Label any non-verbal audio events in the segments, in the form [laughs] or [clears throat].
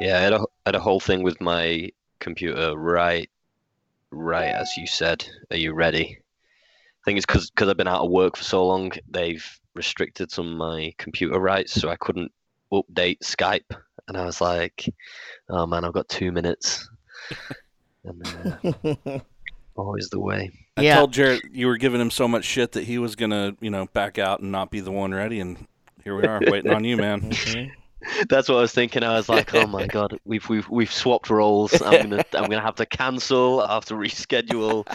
Yeah, I had a, I had a whole thing with my computer right, right as you said. Are you ready? I think it's because because I've been out of work for so long. They've restricted some of my computer rights, so I couldn't update Skype. And I was like, "Oh man, I've got two minutes." [laughs] and uh, always the way. I Yeah. told Jarrett you were giving him so much shit that he was gonna, you know, back out and not be the one ready, and here we are waiting on you, man. [laughs] That's what I was thinking. I was like, "Oh my [laughs] god, we've we've we've swapped roles. I'm gonna [laughs] I'm gonna have to cancel. I have to reschedule."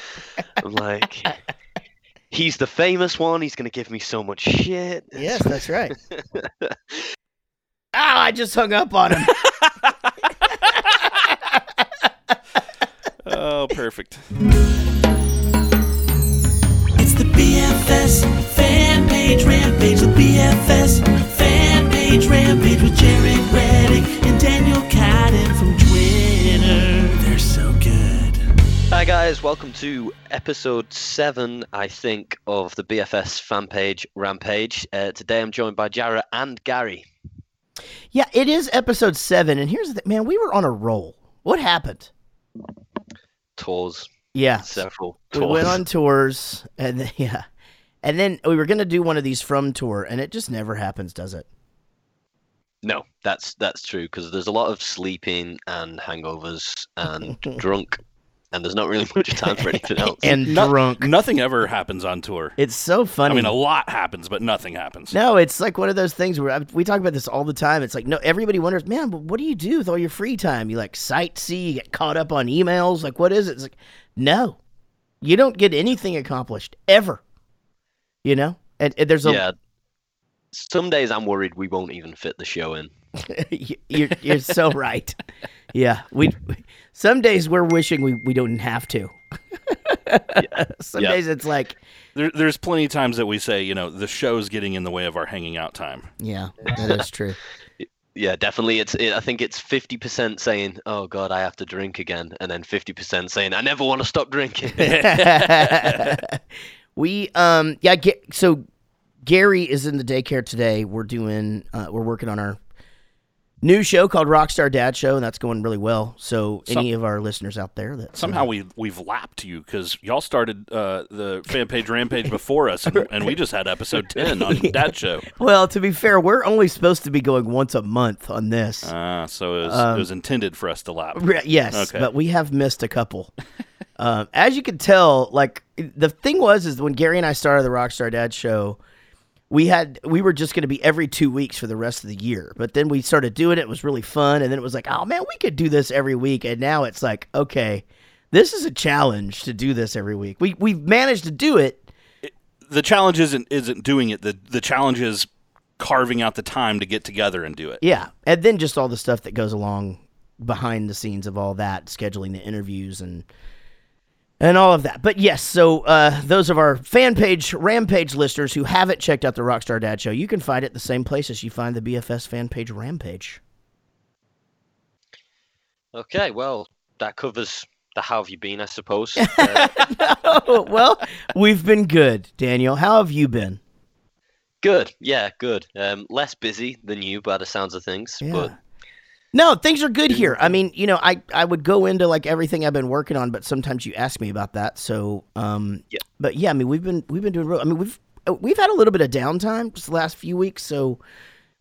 I'm like, he's the famous one. He's gonna give me so much shit. Yes, that's right. [laughs] Ah, I just hung up on him. Oh, perfect. It's the BFS fan page rampage. The BFS fan rampage with Jared Reddick and Daniel Cadden from Twitter. They're so good. Hi guys, welcome to episode seven, I think, of the BFS fan page Rampage. Uh, today I'm joined by Jarrett and Gary. yeah, it is episode seven, and here's the thing, man. We were on a roll. What happened? Tours, Yeah, several we went on tours, and then, [laughs] yeah, and then we were gonna do one of these from tour, and it just never happens, does it? No, that's that's true because there's a lot of sleeping and hangovers and [laughs] drunk, and there's not really much time for anything [laughs] else. And No- drunk. Nothing ever happens on tour. It's so funny. I mean, a lot happens, but nothing happens. No, it's like one of those things where I, we talk about this all the time. It's like, no, everybody wonders, man, but what do you do with all your free time? You like sightsee, you get caught up on emails. Like, what is it? It's like, no, you don't get anything accomplished ever. You know, and, and there's a yeah, some days I'm worried we won't even fit the show in. [laughs] You- you're you're so right. Yeah, we some days we're wishing we we don't have to. yeah. [laughs] some Yeah. days it's like, There, there's plenty of times that we say, you know, the show's getting in the way of our hanging out time. yeah, that is true. [laughs] Yeah, definitely. It's it, I think it's fifty percent saying, "Oh God, I have to drink again," and then fifty percent saying, "I never want to stop drinking." we um yeah get so Gary is in the daycare today. We're doing uh, we're working on our new show called Rockstar Dad Show, and that's going really well. So any of our listeners out there that Somehow we we've lapped you because y'all started uh, the fan page rampage before us, and, and we just had episode [laughs] ten on Dad Show. well, to be fair, we're only supposed to be going once a month on this. Ah, so it was, Um, it was intended for us to lap. Re- Yes, Okay. but we have missed a couple. um, [laughs] as you can tell, like the thing was is when Gary and I started the Rockstar Dad show, we had we were just going to be every two weeks for the rest of the year. But then we started doing it; it was really fun, and then it was like, oh man, we could do this every week. And now it's like, okay, this is a challenge to do this every week. We we've managed to do it. The challenge isn't isn't doing it. the The challenge is carving out the time to get together and do it. Yeah, and then just all the stuff that goes along behind the scenes of all that, scheduling the interviews and and all of that. But yes, so uh, those of our fan page Rampage listeners who haven't checked out the Rockstar Dad Show, you can find it the same places you find the BFS fan page Rampage. okay, well, that covers the how have you been, I suppose. [laughs] Uh, oh well, we've been good, Daniel. How have you been? good, yeah, good. Um, less busy than you by the sounds of things, but No, things are good here. I mean, you know, I, I would go into like everything I've been working on, but sometimes you ask me about that. So, um, Yeah. But yeah, I mean, we've been we've been doing. Real, I mean, we've uh, we've had a little bit of downtime just the last few weeks, so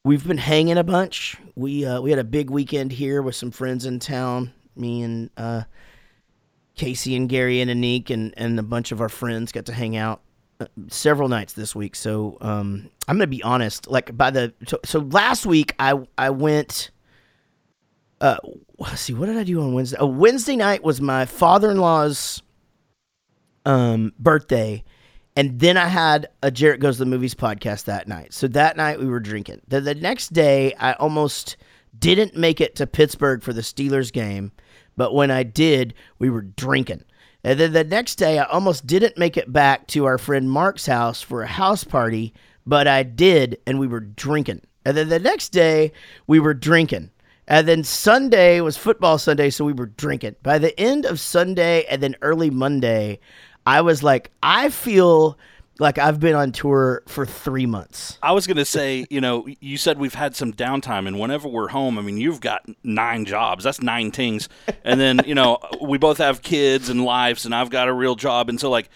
we've been hanging a bunch. We uh, we had a big weekend here with some friends in town. Me and uh, Casey and Gary and Anik and and a bunch of our friends got to hang out uh, several nights this week. So um, I'm gonna be honest. Like by the so, so last week I I went uh see what did i do on wednesday? Oh wednesday night was my father-in-law's um birthday and then i had a jarrett goes to the movies podcast that night. So that night we were drinking. The, the next day i almost didn't make it to pittsburgh for the steelers game but when i did we were drinking. And then the next day i almost didn't make it back to our friend mark's house for a house party but i did and we were drinking. And then the next day we were drinking and then Sunday was football Sunday, so we were drinking. By the end of Sunday and then early Monday, I was like, I feel like I've been on tour for three months. I was going to say, you know, you said we've had some downtime, and whenever we're home, I mean, you've got nine jobs. That's nine things. And then, you know, [laughs] we both have kids and lives, and I've got a real job. And so, like,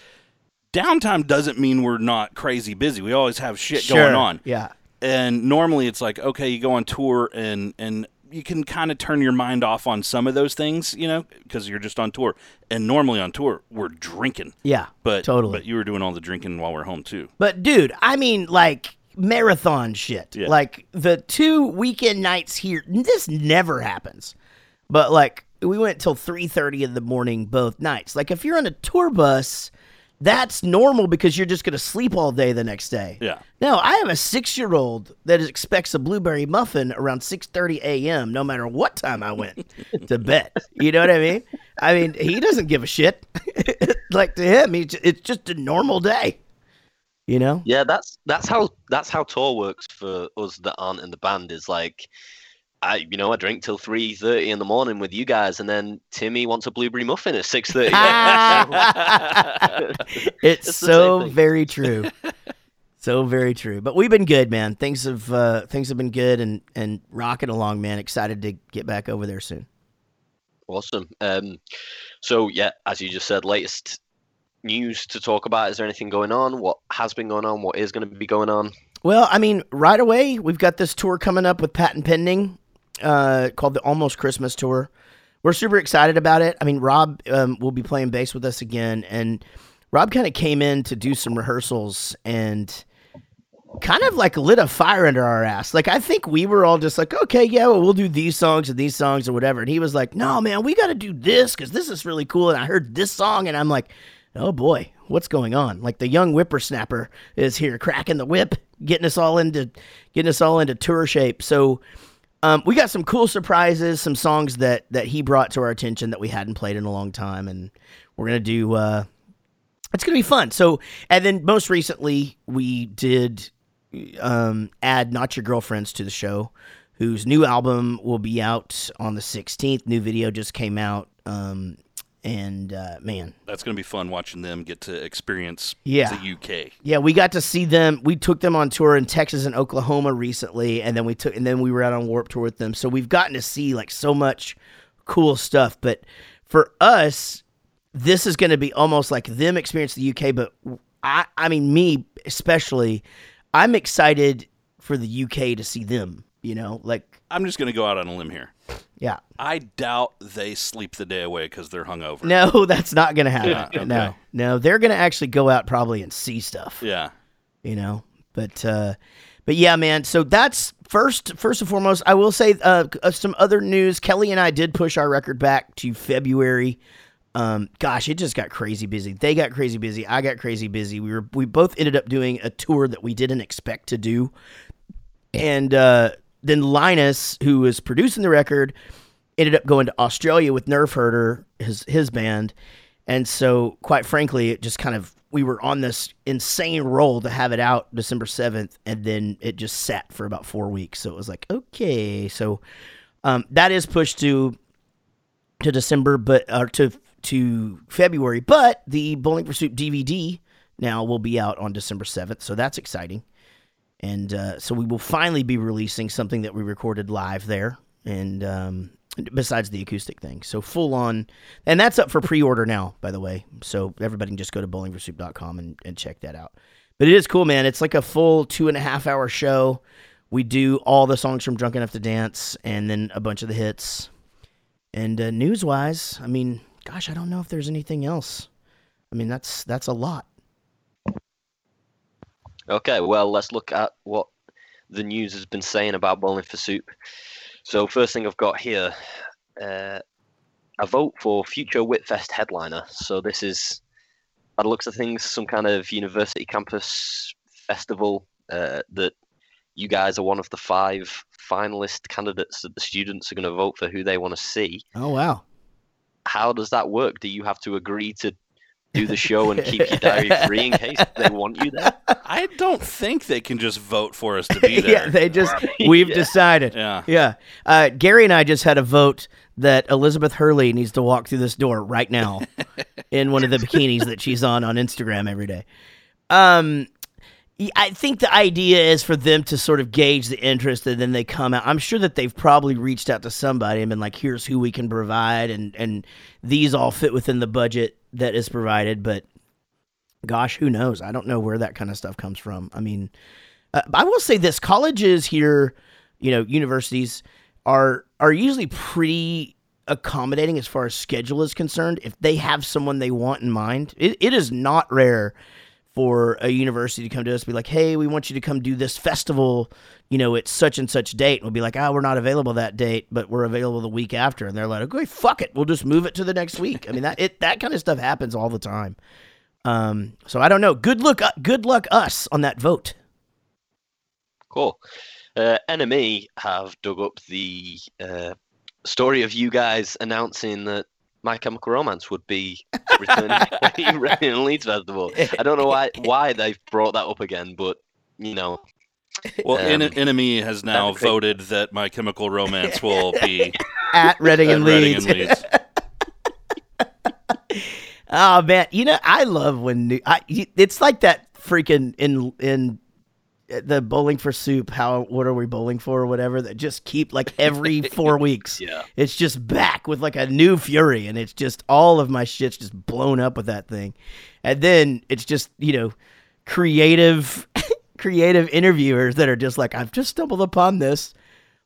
downtime doesn't mean we're not crazy busy. We always have shit going on. Yeah. And normally it's like, okay, you go on tour and, and, you can kind of turn your mind off on some of those things, you know, because you're just on tour. And normally on tour, we're drinking. Yeah. But totally. But you were doing all the drinking while we're home too. But dude, I mean like marathon shit. Yeah. Like the two weekend nights here, this never happens. But like we went till 3:30 in the morning both nights. Like if you're on a tour bus, that's normal because you're just going to sleep all day the next day. Yeah. No, I have a 6-year-old that expects a blueberry muffin around 6:30 a.m. no matter what time I went [laughs] to bed. You know what I mean? I mean, he doesn't give a shit. [laughs] like to him, he, it's just a normal day. You know? Yeah, that's that's how that's how tour works for us that aren't in the band. Is like, I you know I drink till three thirty in the morning with you guys, and then Timmy wants a blueberry muffin at six thirty. [laughs] it's It's so very true. [laughs] so very true. But we've been good, man. Things have uh, things have been good and and rocking along, man. Excited to get back over there soon. awesome. Um, so yeah, as you just said, latest news to talk about. Is there anything going on? What has been going on? What is going to be going on? Well, I mean, right away we've got this tour coming up with Patent Pending, uh, called the Almost Christmas Tour. We're super excited about it. I mean, Rob um, will be playing bass with us again, and Rob kind of came in to do some rehearsals and kind of like lit a fire under our ass. Like I think we were all just like, okay, yeah, well, we'll do these songs and these songs or whatever. And he was like, no, man, we got to do this because this is really cool. And I heard this song, and I'm like, oh boy, what's going on? Like the young whippersnapper is here, cracking the whip, getting us all into getting us all into tour shape. So. Um, we got some cool surprises, some songs that that he brought to our attention that we hadn't played in a long time, and we're gonna do. Uh, it's gonna be fun. So, and then most recently we did um, add "Not Your Girlfriends" to the show, whose new album will be out on the 16th. New video just came out, um, and uh, man, That's going to be fun watching them get to experience Yeah. the UK. Yeah, we got to see them. We took them on tour in Texas and Oklahoma recently, and then we took and then we were out on Warped Tour with them. So we've gotten to see like so much cool stuff. But for us, this is going to be almost like them experience the UK. But I, I mean, me especially, I'm excited for the UK to see them. You know, like I'm just going to go out on a limb here. Yeah, I doubt they sleep the day away because they're hungover. no, [laughs] that's not going to happen. Yeah, okay. No, no, they're going to actually go out probably and see stuff. Yeah. you know but uh but yeah man so that's first first and foremost i will say uh, uh some other news kelly and i did push our record back to february um gosh it just got crazy busy they got crazy busy i got crazy busy we were we both ended up doing a tour that we didn't expect to do and uh then linus who was producing the record ended up going to australia with Nerf Herder his his band and so, quite frankly, it just kind of we were on this insane roll to have it out December seventh, and then it just sat for about four weeks. So it was like, okay, so um, that is pushed to to December, but or to to February. But the Bowling Soup DVD now will be out on December seventh, so that's exciting. And uh, so we will finally be releasing something that we recorded live there, and um, besides the acoustic thing. So full on, and that's up for pre-order now, by the way. So everybody can just go to bowlingforsoup.com and, and check that out. But it is cool, man. It's like a full two and a half hour show. We do all the songs from Drunk Enough to Dance, and then a bunch of the hits. And uh, news-wise, I mean, gosh, I don't know if there's anything else. I mean, that's that's a lot. Okay, well, let's look at what the news has been saying about Bowling for Soup. So, first thing I've got here uh, a vote for future Whitfest headliner. So, this is, by the looks of things, some kind of university campus festival uh, that you guys are one of the five finalist candidates that the students are going to vote for who they want to see. Oh wow. How does that work? Do you have to agree to do the show and keep [laughs] your diary free in case they want you there? I don't think they can just vote for us to be [laughs] there. yeah, they just [laughs] we've Yeah. decided. Yeah. Yeah. Uh, Gary and I just had a vote that Elizabeth Hurley needs to walk through this door right now in one of the bikinis that she's on on Instagram every day. Um, y- I think the idea is for them to sort of gauge the interest, and then they come out. I'm sure that they've probably reached out to somebody and been like, "Here's who we can provide," and and these all fit within the budget that is provided. But gosh, who knows? I don't know where that kind of stuff comes from. I mean, uh, I will say this: colleges here, you know, universities are are usually pretty accommodating as far as schedule is concerned. If they have someone they want in mind, it, it is not rare for a university to come to us be like, "Hey, we want you to come do this festival." You know, it's such and such date. And we'll be like, "Ah, we're not available that date, but we're available the week after." And they're like, "Okay, fuck it, we'll just move it to the next week." I mean, that it that kind of stuff happens all the time. Um, so I don't know. Good luck, uh, good luck us on that vote. Cool. Uh, NME have dug up the uh, story of you guys announcing that My Chemical Romance would be returning [laughs] to Reading and Leeds Festival. I don't know why why they've brought that up again, but you know, Well, En- Um, NME has now that'd be great. voted that My Chemical Romance will [laughs] be At Reading at and Reading Leeds. and Leeds. [laughs] Oh man, you know I love when new. I, y- it's like that freaking in in Eh, the bowling for soup. How what are we bowling for or whatever? That just keep like every [laughs] four weeks. yeah. It's just back with like a new fury, and it's just all of my shit's just blown up with that thing, and then it's just you know creative [laughs] creative interviewers that are just like I've just stumbled upon this.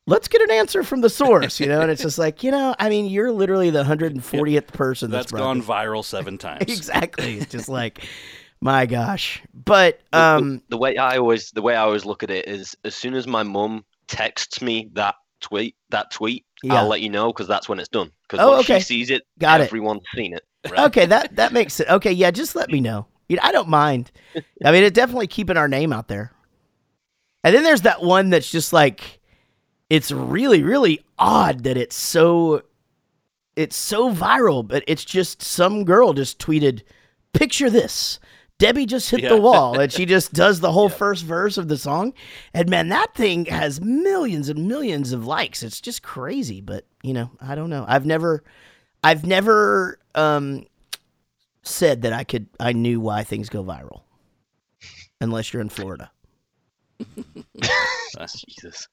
Let's get an answer from the source, you know, and it's just like you know, I mean, you're literally the 140th person that's, That's gone viral seven [laughs] times. exactly. It's just like, my gosh. But um, the way I always the way I always look at it is as soon as my mum texts me that tweet that tweet, Yeah. I'll let you know because that's when it's done. Because Oh, once okay. she sees it, Got it. everyone's seen it. Right? okay, that that makes it. Okay, yeah, just let me know. You know, I don't mind. I mean, it's definitely keeping our name out there. And then there's that one that's just like, it's really really odd that it's so, it's so viral, but it's just some girl just tweeted, picture this. Debbie just hit Yeah. the wall and she just does the whole [laughs] first verse of the song. And man, that thing has millions and millions of likes. It's just crazy, but you know, I don't know. I've never I've never um said that I could I knew why things go viral. Unless you're in Florida. [laughs] Jesus.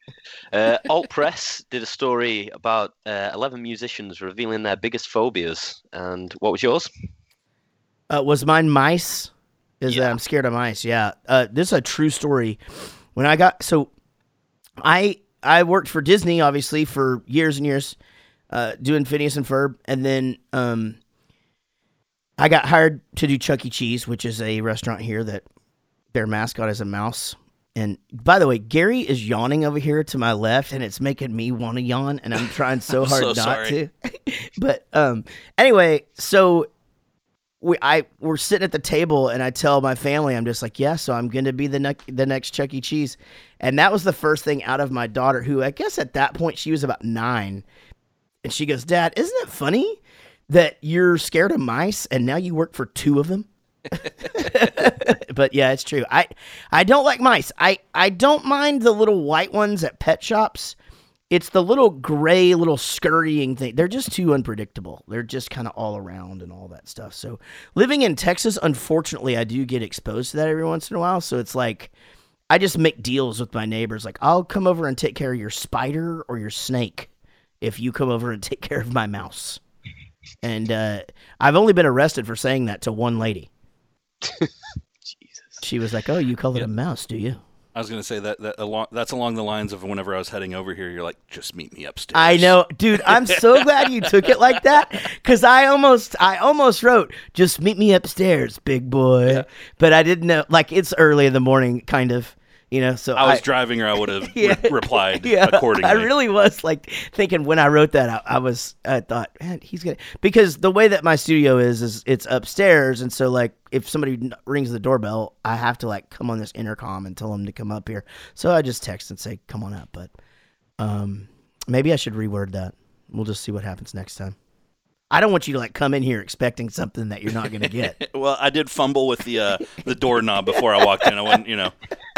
Uh, Alt Press did a story about uh, 11 musicians revealing their biggest phobias. And what was yours? Uh, was mine mice? Is that I'm scared of mice? Yeah. Uh, this is a true story. When I got so, I I worked for Disney obviously for years and years, uh, doing Phineas and Ferb, and then um, I got hired to do Chuck E. Cheese, which is a restaurant here that their mascot is a mouse. And by the way, Gary is yawning over here to my left, and it's making me want to yawn, and I'm trying so [laughs] I'm hard so not sorry. to. [laughs] but um, anyway, so we I we're sitting at the table and I tell my family I'm just like yeah so I'm gonna be the next the next Chuck E. Cheese, and that was the first thing out of my daughter who I guess at that point she was about nine, and she goes Dad isn't it funny that you're scared of mice and now you work for two of them. [laughs] but yeah, it's true. I I don't like mice. I I don't mind the little white ones at pet shops. It's the little gray, little scurrying thing. They're just too unpredictable. They're just kind of all around and all that stuff. So, living in Texas, unfortunately, I do get exposed to that every once in a while. So, it's like I just make deals with my neighbors. Like, I'll come over and take care of your spider or your snake if you come over and [laughs] take care of my mouse. And uh, I've only been arrested for saying that to one lady. [laughs] Jesus. She was like, "Oh, you call it a mouse, do you?" I was going to say that, that along, that's along the lines of whenever I was heading over here, you're like, just meet me upstairs. I know, dude. I'm so [laughs] glad you took it like that because I almost, I almost wrote, "Just meet me upstairs, big boy," but I didn't know. Like it's early in the morning, kind of, you know. So I was driving, or I would have [laughs] Yeah. re- replied yeah, accordingly. I really was like thinking when I wrote that, I, I was, I thought, man, he's gonna because the way that my studio is, is it's upstairs, and so like if somebody rings the doorbell, I have to like come on this intercom and tell them to come up here. So I just text and say, "Come on up," but um, maybe I should reword that. We'll just see what happens next time. I don't want you to like come in here expecting something that you're not gonna get. [laughs] Well, I did fumble with the uh, the doorknob before I walked in. I wanted, you know,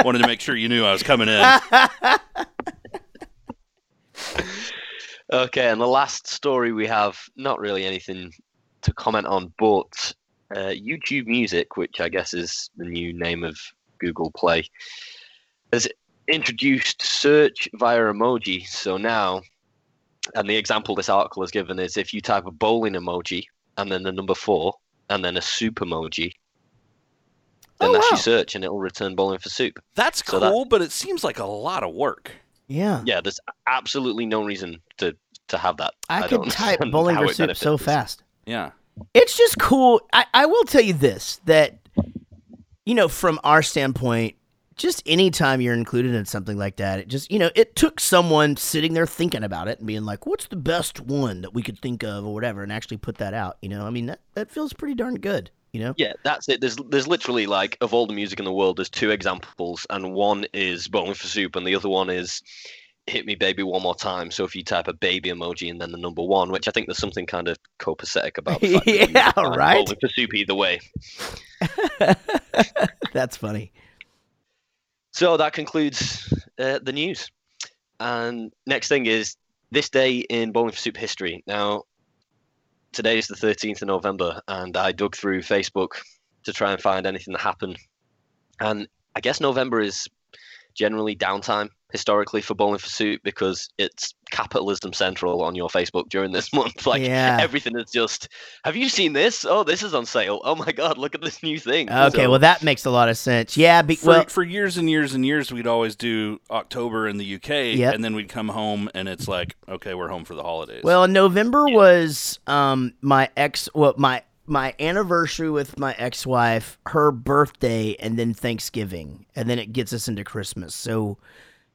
wanted to make sure you knew I was coming in. Okay, and the last story we have, not really anything to comment on, but uh, YouTube Music, which I guess is the new name of Google Play, has introduced search via emoji. So now, and the example this article has given is if you type a bowling emoji and then the number four and then a soup emoji, then Oh, that's wow. your search and it'll return bowling for soup. That's So that- cool, but it seems like a lot of work. Yeah. Yeah, there's absolutely no reason to to have that. I, don't could type bowling for soup so benefits fast. Yeah. It's just cool. I, I will tell you this that, you know, from our standpoint, just anytime you're included in something like that, it just, you know, it took someone sitting there thinking about it and being like, what's the best one that we could think of or whatever and actually put that out. You know, I mean, that, that feels pretty darn good, you know? Yeah, that's it. There's there's literally like of all the music in the world, there's two examples, and one is Bowling for Soup, and the other one is Hit Me Baby One More Time. So if you type a baby emoji and then the number one, which I think there's something kind of copacetic about. The fact [laughs] Yeah, find right? Bowling for Soup either way. [laughs] That's funny. So that concludes uh, the news. And next thing is this day in Bowling for Soup history. Now, today is the 13th of November, and I dug through Facebook to try and find anything that happened. And I guess November is generally downtime historically for Bowling for Soup because it's capitalism central on your Facebook during this [laughs] month. Like Yeah. everything is just, have you seen this? Oh, this is on sale. Oh my God, look at this new thing. Okay, So- well, that makes a lot of sense. Yeah, be, For, well, for years and years and years, we'd always do October in the UK, Yep. and then we'd come home, and it's like, okay, we're home for the holidays. Well, November was um my ex well my my anniversary with my ex-wife, her birthday and then Thanksgiving, and then it gets us into Christmas. So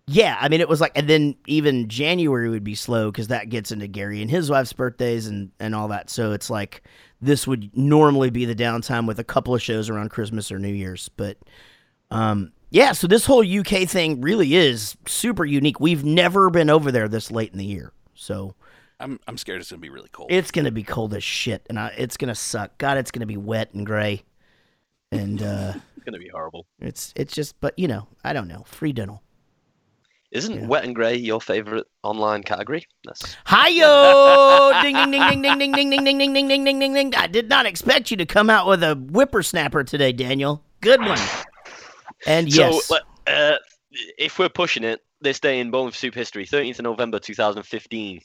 yeah, I mean it was like and then even January would be slow cuz that gets into Gary and his wife's birthdays and and all that. So it's like this would normally be the downtime with a couple of shows around Christmas or New Year's, but um yeah, so this whole UK thing really is super unique. We've never been over there this late in the year. So I'm, I'm scared it's going to be really cold. it's gonna be cold as shit, and I, it's gonna suck. God, it's gonna be wet and gray, and uh, [laughs] It's going to be horrible. it's it's just. But you know, I don't know. Free dental. Isn't Yeah. wet and grey your favorite online category? That's Hi-yo! ding ding ding ding ding ding ding ding ding ding ding ding ding ding. I did not expect you to come out with a whippersnapper today, Daniel. Good one. And yes, so. Uh, if we're pushing it, this day in Bowling for Soup history, 13th of November 2015,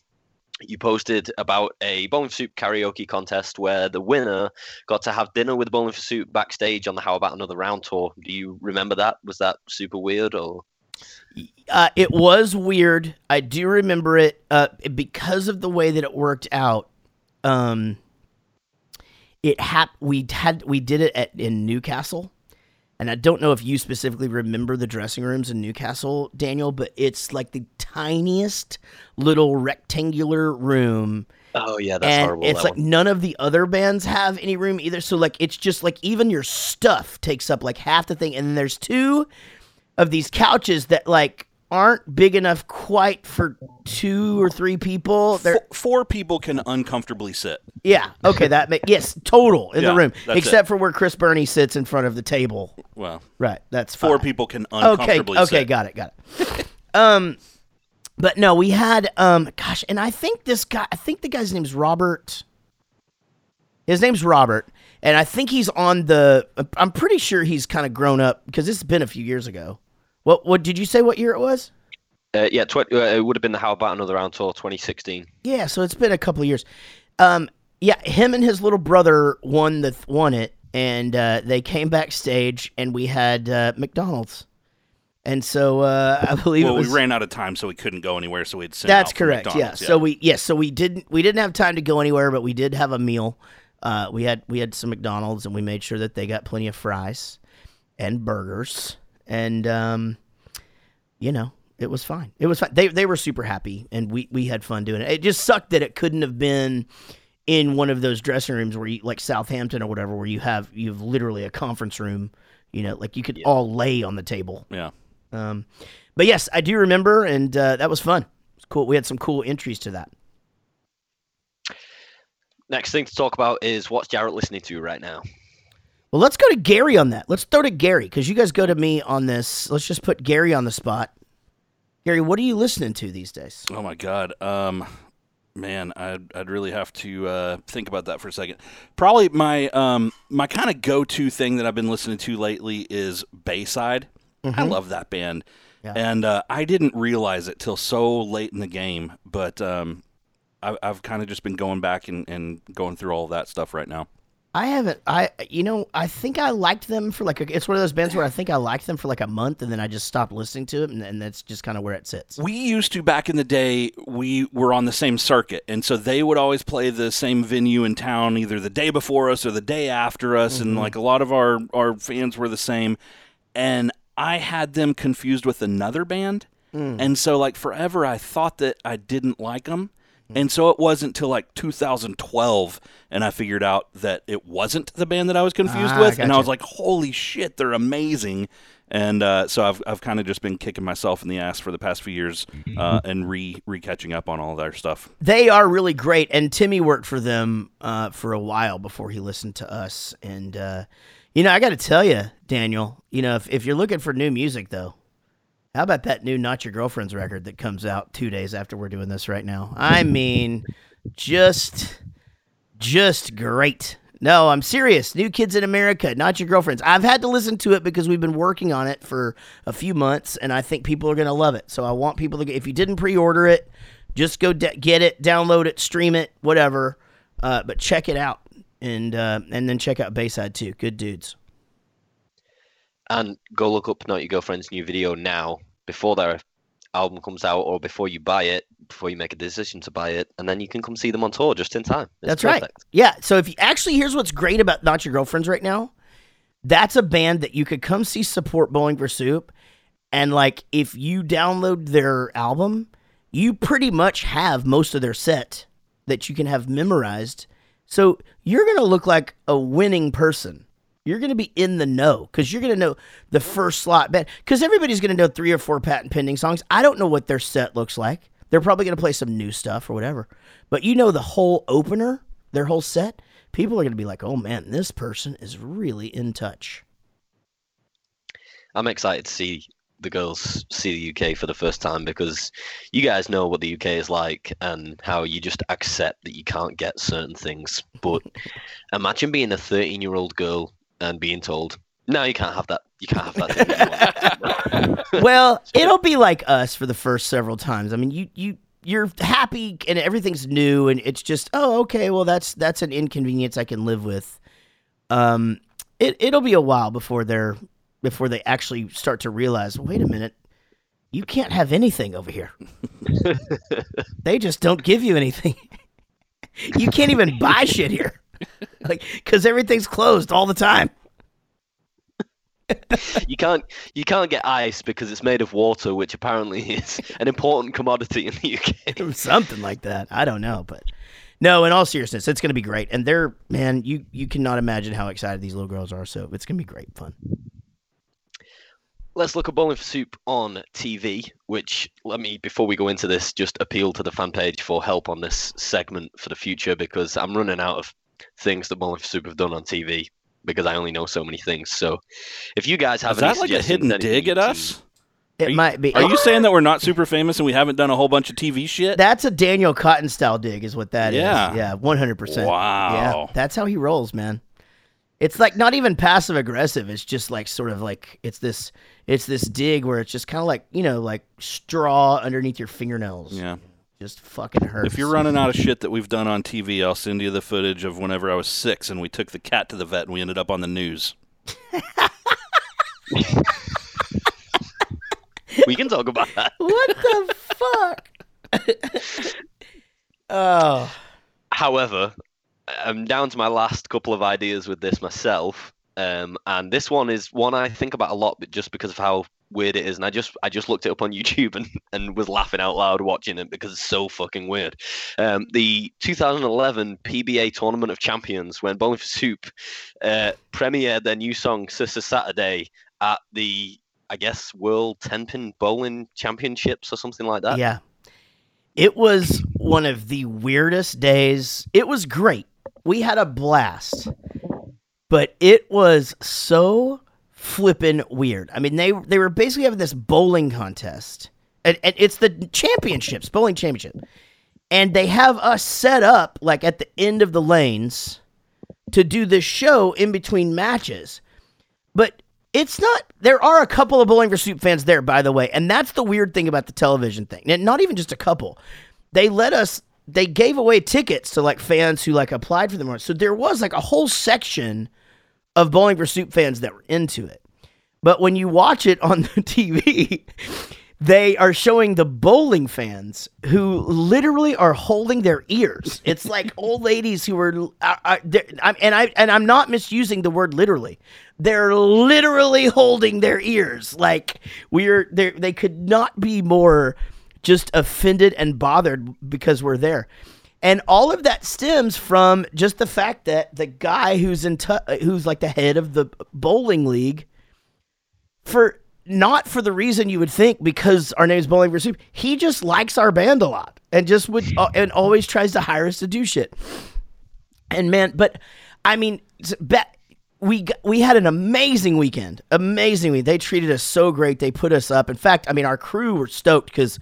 you posted about a Bowling for Soup karaoke contest where the winner got to have dinner with Bowling for Soup backstage on the How About Another Round tour. Do you remember that? Was that super weird or? Uh, it was weird. I do remember it uh, because of the way that it worked out. Um, it hap- we had we did it at in Newcastle, and I don't know if you specifically remember the dressing rooms in Newcastle, Daniel, but it's like the tiniest little rectangular room Oh yeah, that's and horrible. it's like one. none of the other bands have any room either. So like it's just like even your stuff takes up like half the thing, and then there's two of these couches that like aren't big enough quite for two or three people. They're Four, four people can uncomfortably sit. yeah okay that make yes total in Yeah, the room except for where Chris Burney sits in front of the table. Well, Right, that's four fine. people can Okay, uncomfortably okay, sit. got it, got it. um, but no, we had um, gosh, and I think this guy, I think the guy's name's Robert. His name's Robert, and I think he's on the. I'm pretty sure he's kind of grown up because this has been a few years ago. What what did you say? What year it was? Uh, yeah, tw- uh, it would have been the How About Another Round tour 2016. Yeah, so it's been a couple of years. Um, yeah, him and his little brother won the won it, and uh, they came backstage, and we had uh, McDonald's, and so uh, I believe Well, it was. we ran out of time, so we couldn't go anywhere. So we'd send. That's out for correct. Yeah. McDonald's, So we yes, so we didn't we didn't have time to go anywhere, but we did have a meal. Uh, we had we had some McDonald's, and we made sure that they got plenty of fries and burgers, and um, you know, it was fine. It was fine. They they were super happy, and we we had fun doing it. It just sucked that it couldn't have been in one of those dressing rooms where you like Southampton or whatever, where you have you have literally a conference room. You know, like you could all lay on the table. yeah. Um, but yes, I do remember, and uh, that was fun. It's cool. We had some cool entries to that. Next thing to talk about is what's Jarrett listening to right now. Well, let's go to Gary on that. Let's throw to Gary because you guys go to me on this. Let's just put Gary on the spot. Gary, what are you listening to these days? Oh my god. Um, Man, I'd, I'd really have to uh, think about that for a second. Probably my um, my kind of go to thing that I've been listening to lately is Bayside. I love that band, Yeah. and uh, I didn't realize it till so late in the game. But um, I, I've kind of just been going back and, and going through all that stuff right now. I haven't. I you know I think I liked them for like a, it's one of those bands where I think I liked them for like a month and then I just stopped listening to it and, and that's just kind of where it sits. We used to back in the day. We were on the same circuit, and so they would always play the same venue in town, either the day before us or the day after us. And mm-hmm. like a lot of our our fans were the same, and I had them confused with another band, mm. and so like forever I thought that I didn't like them. And so it wasn't till like 2012, and I figured out that it wasn't the band that I was confused Ah, with, and I was like, "Holy shit, they're amazing!" And uh, so I've I've kind of just been kicking myself in the ass for the past few years, uh, and re re catching up on all their stuff. They are really great, and Timmy worked for them uh, for a while before he listened to us. And uh, you know, I got to tell you, Daniel, you know, if if you're looking for new music, though, how about that new "Not Your Girlfriend's" record that comes out two days after we're doing this right now? I mean, just just great. No, I'm serious. New Kids in America, not your girlfriends. I've had to listen to it because we've been working on it for a few months, and I think people are going to love it. So I want people to. get If you didn't pre-order it, just go de- get it, download it, stream it, whatever. Uh, but check it out, and uh, and then check out Bayside too. Good dudes. And go look up Not Your Girlfriend's new video now before their album comes out or before you buy it, before you make a decision to buy it, and then you can come see them on tour just in time. It's That's right. Yeah. So if you actually, here's what's great about Not Your Girlfriends right now. That's a band that you could come see support Bowling for Soup, and like if you download their album, you pretty much have most of their set that you can have memorized. So you're gonna look like a winning person. You're gonna be in the know because you're gonna know the first slot band. Because everybody's gonna know three or four patent pending songs. I don't know what their set looks like. They're probably gonna play some new stuff or whatever. But you know the whole opener, their whole set. People are gonna be like, "Oh man, this person is really in touch." I'm excited to see the girls see the UK for the first time because you guys know what the UK is like and how you just accept that you can't get certain things. But [laughs] imagine being a 13 year old girl and being told, no, you can't have that. You can't have that. thing that you want." [laughs] well, it'll be like us for the first several times. I mean, you you you're happy and everything's new and it's just, "Oh, okay, well that's that's an inconvenience I can live with." Um it it'll be a while before they're before they actually start to realize, "Wait a minute. You can't have anything over here." [laughs] they just don't give you anything. [laughs] you can't even buy shit here. [laughs] like cuz everything's closed all the time. [laughs] you can't you can't get ice because it's made of water, which apparently [laughs] is an important commodity in the UK. something like that. I don't know, but no. In all seriousness, it's going to be great. And they're man, you you cannot imagine how excited these little girls are. So it's going to be great fun. Let's look at Bowling for Soup on TV, which let me before we go into this just appeal to the fan page for help on this segment for the future because I'm running out of things that Bowling for Soup have done on TV because I only know so many things. So if you guys have Is any that like a hidden dig at us? It you- might be. Are you saying that we're not super famous and we haven't done a whole bunch of TV shit? That's a Daniel Cotton style dig, is what that is. Yeah. yeah, one hundred percent. Wow. yeah, that's how he rolls, man. It's like not even passive aggressive. It's just like sort of like it's this it's this dig where it's just kind of like you know like straw underneath your fingernails. yeah. Just fucking hurts. If you're running out of shit that we've done on TV, I'll send you the footage of whenever I was six and we took the cat to the vet and we ended up on the news. [laughs] we can talk about that. what the fuck? [laughs] oh, However, I'm down to my last couple of ideas with this myself, um, and this one is one I think about a lot, but just because of how weird it is. And I just I just looked it up on [laughs] YouTube and, and was laughing out loud watching it because it's so fucking weird. Um, the 2011 PBA Tournament of Champions, when Bowling for Soup uh, premiered their new song "Sister Saturday" at the I guess World Ten Pin Bowling Championships or something like that. yeah. It was one of the weirdest days. It was great. We had a blast. But it was so flippin' weird. I mean, they they were basically having this bowling contest. And, and it's the championships, bowling championship. and they have us set up like at the end of the lanes to do this show in between matches. But it's not. There are a couple of Bowling for Soup fans there, by the way, and that's the weird thing about the television thing. And not even just a couple. They let us. They gave away tickets to like fans who like applied for them. So there was like a whole section of Bowling for Soup fans that were into it. But when you watch it on [laughs] the TV, they are showing the bowling fans who literally are holding their ears. It's like [laughs] old ladies who are, uh, uh, they're- I'm- and I and I'm not misusing the word literally. They're literally holding their ears. Like we're they they could not be more just offended and bothered because we're there. And all of that stems from just the fact that the guy who's in tu- who's like the head of the bowling league for not for the reason you would think because our name's Bowling for Soup. He just likes our band a lot and just would uh, and always tries to hire us to do shit. And man, but I mean, bet we we had an amazing weekend. Amazing. They treated us so great. They put us up. In fact, I mean, our crew were stoked because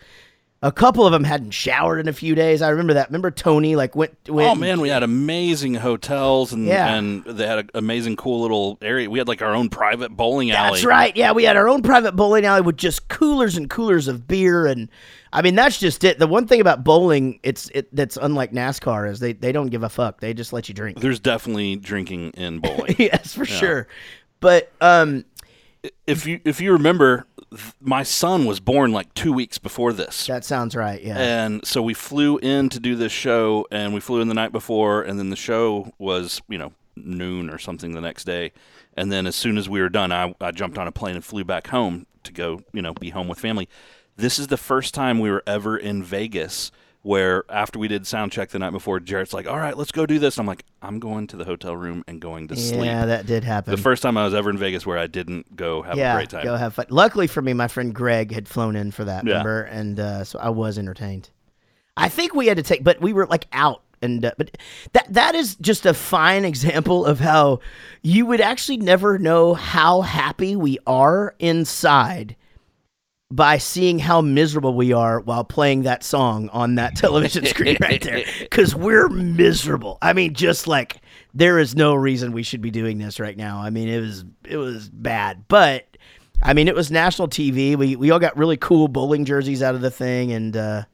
a couple of them hadn't showered in a few days. I remember that. Remember Tony like went went Oh man, we had amazing hotels and Yeah. and they had an amazing cool little area. We had like our own private bowling alley. That's right. Yeah, we had our own private bowling alley with just coolers and coolers of beer, and I mean that's just it. The one thing about bowling, it's it that's unlike NASCAR is they they don't give a fuck. They just let you drink. There's definitely drinking in bowling. [laughs] yes, for sure. But um, if you if you remember, th- my son was born like two weeks before this. that sounds right. Yeah. And so we flew in to do this show, and we flew in the night before, and then the show was, you know, noon or something the next day. And then as soon as we were done, I, I jumped on a plane and flew back home to go, you know, be home with family. This is the first time we were ever in Vegas where after we did sound check the night before, Jarrett's like, all right, let's go do this. I'm like, I'm going to the hotel room and going to sleep. yeah, that did happen. The first time I was ever in Vegas where I didn't go have yeah, a great time. go have fun. Luckily for me, my friend Greg had flown in for that. Yeah. Remember, and uh, so I was entertained. I think we had to take, but we were like out, and uh, but that that is just a fine [laughs] example of how you would actually never know how happy we are inside by seeing how miserable we are while playing that song on that [laughs] television screen right there. [laughs] Because we're miserable. I mean just like there is no reason we should be doing this right now. I mean it was it was bad. But i mean it was national tv we we all got really cool bowling jerseys out of the thing and uh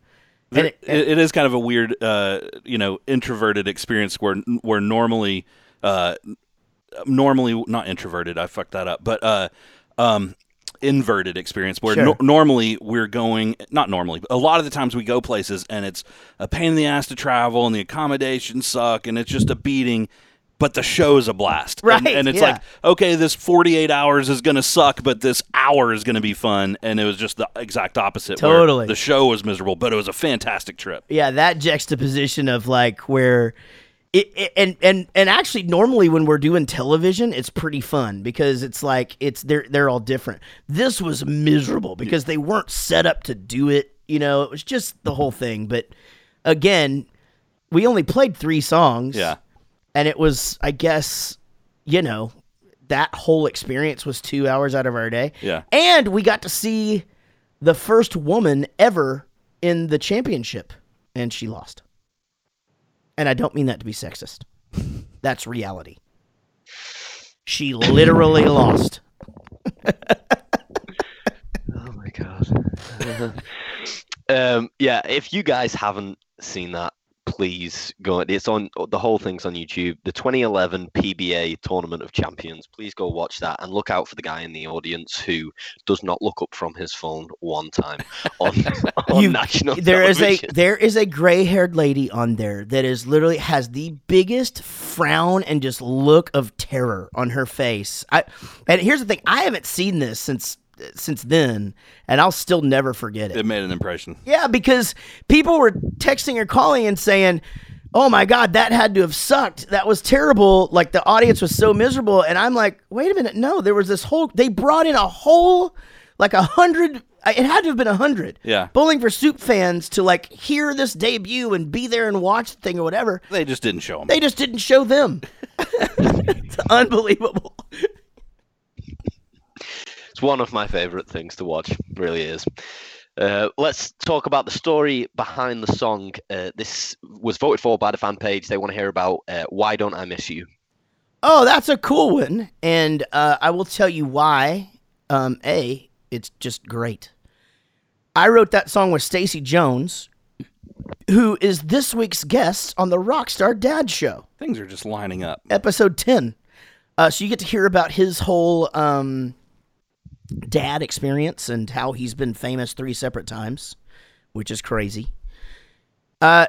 and it, it, it is kind of a weird, uh, you know, introverted experience where where normally, uh, normally not introverted. I fucked that up, but uh, um, inverted experience where Sure. no- normally we're going not normally, but a lot of the times we go places and it's a pain in the ass to travel and the accommodations suck and it's just a beating. But the show is a blast, And- Right, And, it's yeah. like, okay, this forty-eight hours is going to suck, but this hour is going to be fun. And it was just the exact opposite. Totally. the show was miserable, but it was a fantastic trip. yeah that juxtaposition of like where it, it- and and and actually normally when we're doing television it's pretty fun because it's like it's they're they're all different. This was miserable because they weren't set up to do it you know? It was just the whole thing. But again we only played three songs. Yeah. and it was i guess you know that whole experience was two hours out of our day. Yeah. and we got to see the first woman ever in the championship and she lost and i don't mean that to be sexist. That's reality. She literally lost. [laughs] Oh my god. [laughs] um, yeah, if you guys haven't seen that, please go. It's on the whole thing's on YouTube. The 2011 PBA Tournament of Champions. Please go watch that and look out for the guy in the audience who does not look up from his phone one time [laughs] on, on You- national there is a there is a gray haired lady on there that is literally has the biggest frown and just look of terror on her face. I and here's the thing, I haven't seen this since since then, and I'll still never forget it. It made an impression. Yeah, because people were texting or calling and saying, "Oh my god, that had to have sucked. That was terrible. Like the audience was so miserable." And I'm like, "Wait a minute. No, there was this whole they brought in a whole like a hundred it had to have been a hundred. Yeah. Bowling for Soup fans to like hear this debut and be there and watch the thing or whatever. They just didn't show them. They just didn't show them. [laughs] [laughs] it's unbelievable. It's one of my favorite things to watch. Really is. Uh, let's talk about the story behind the song. Uh, this was voted for by the fan page. They want to hear about uh, "Why Don't I Miss You." Oh, that's a cool one, and uh, I will tell you why. Um, a, it's just great. I wrote that song with Stacy Jones, who is this week's guest on the Rockstar Dad Show, Things are just lining up. episode ten. Uh, so you get to hear about his whole um, dad experience and how he's been famous three separate times, which is crazy. Uh,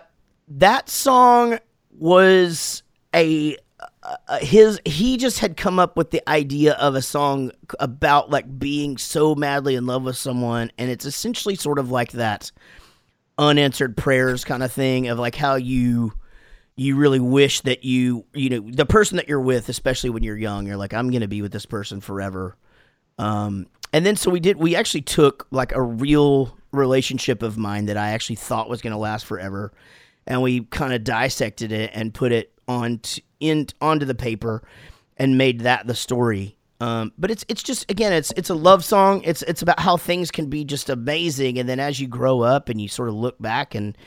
that song was a uh, his he just had come up with the idea of a song about like being so madly in love with someone and it's essentially sort of like that unanswered prayers kind of thing of like how you you really wish that you you know the person that you're with especially when you're young you're like i'm gonna be with this person forever um and then so we did we actually took like a real relationship of mine that i actually thought was gonna last forever and we kind of dissected it and put it on t- in onto the paper and made that the story um, but it's it's just again it's it's a love song it's it's about how things can be just amazing and then as you grow up and you sort of look back and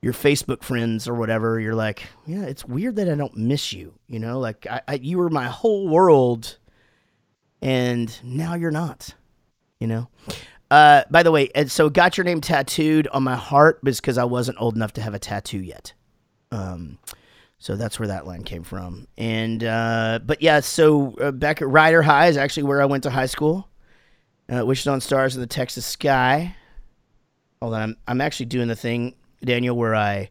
your Facebook friends or whatever, you're like, yeah, it's weird that I don't miss you. You know, like I, I you were my whole world, and now you're not. You know. Uh, by the way, and so got your name tattooed on my heart because I wasn't old enough to have a tattoo yet. Um, so that's where that line came from. And uh, but yeah, so uh, back at Rider High is actually where I went to high school. Uh, Wished on Stars in the Texas Sky. Hold on, I'm I'm actually doing the thing, Daniel, where I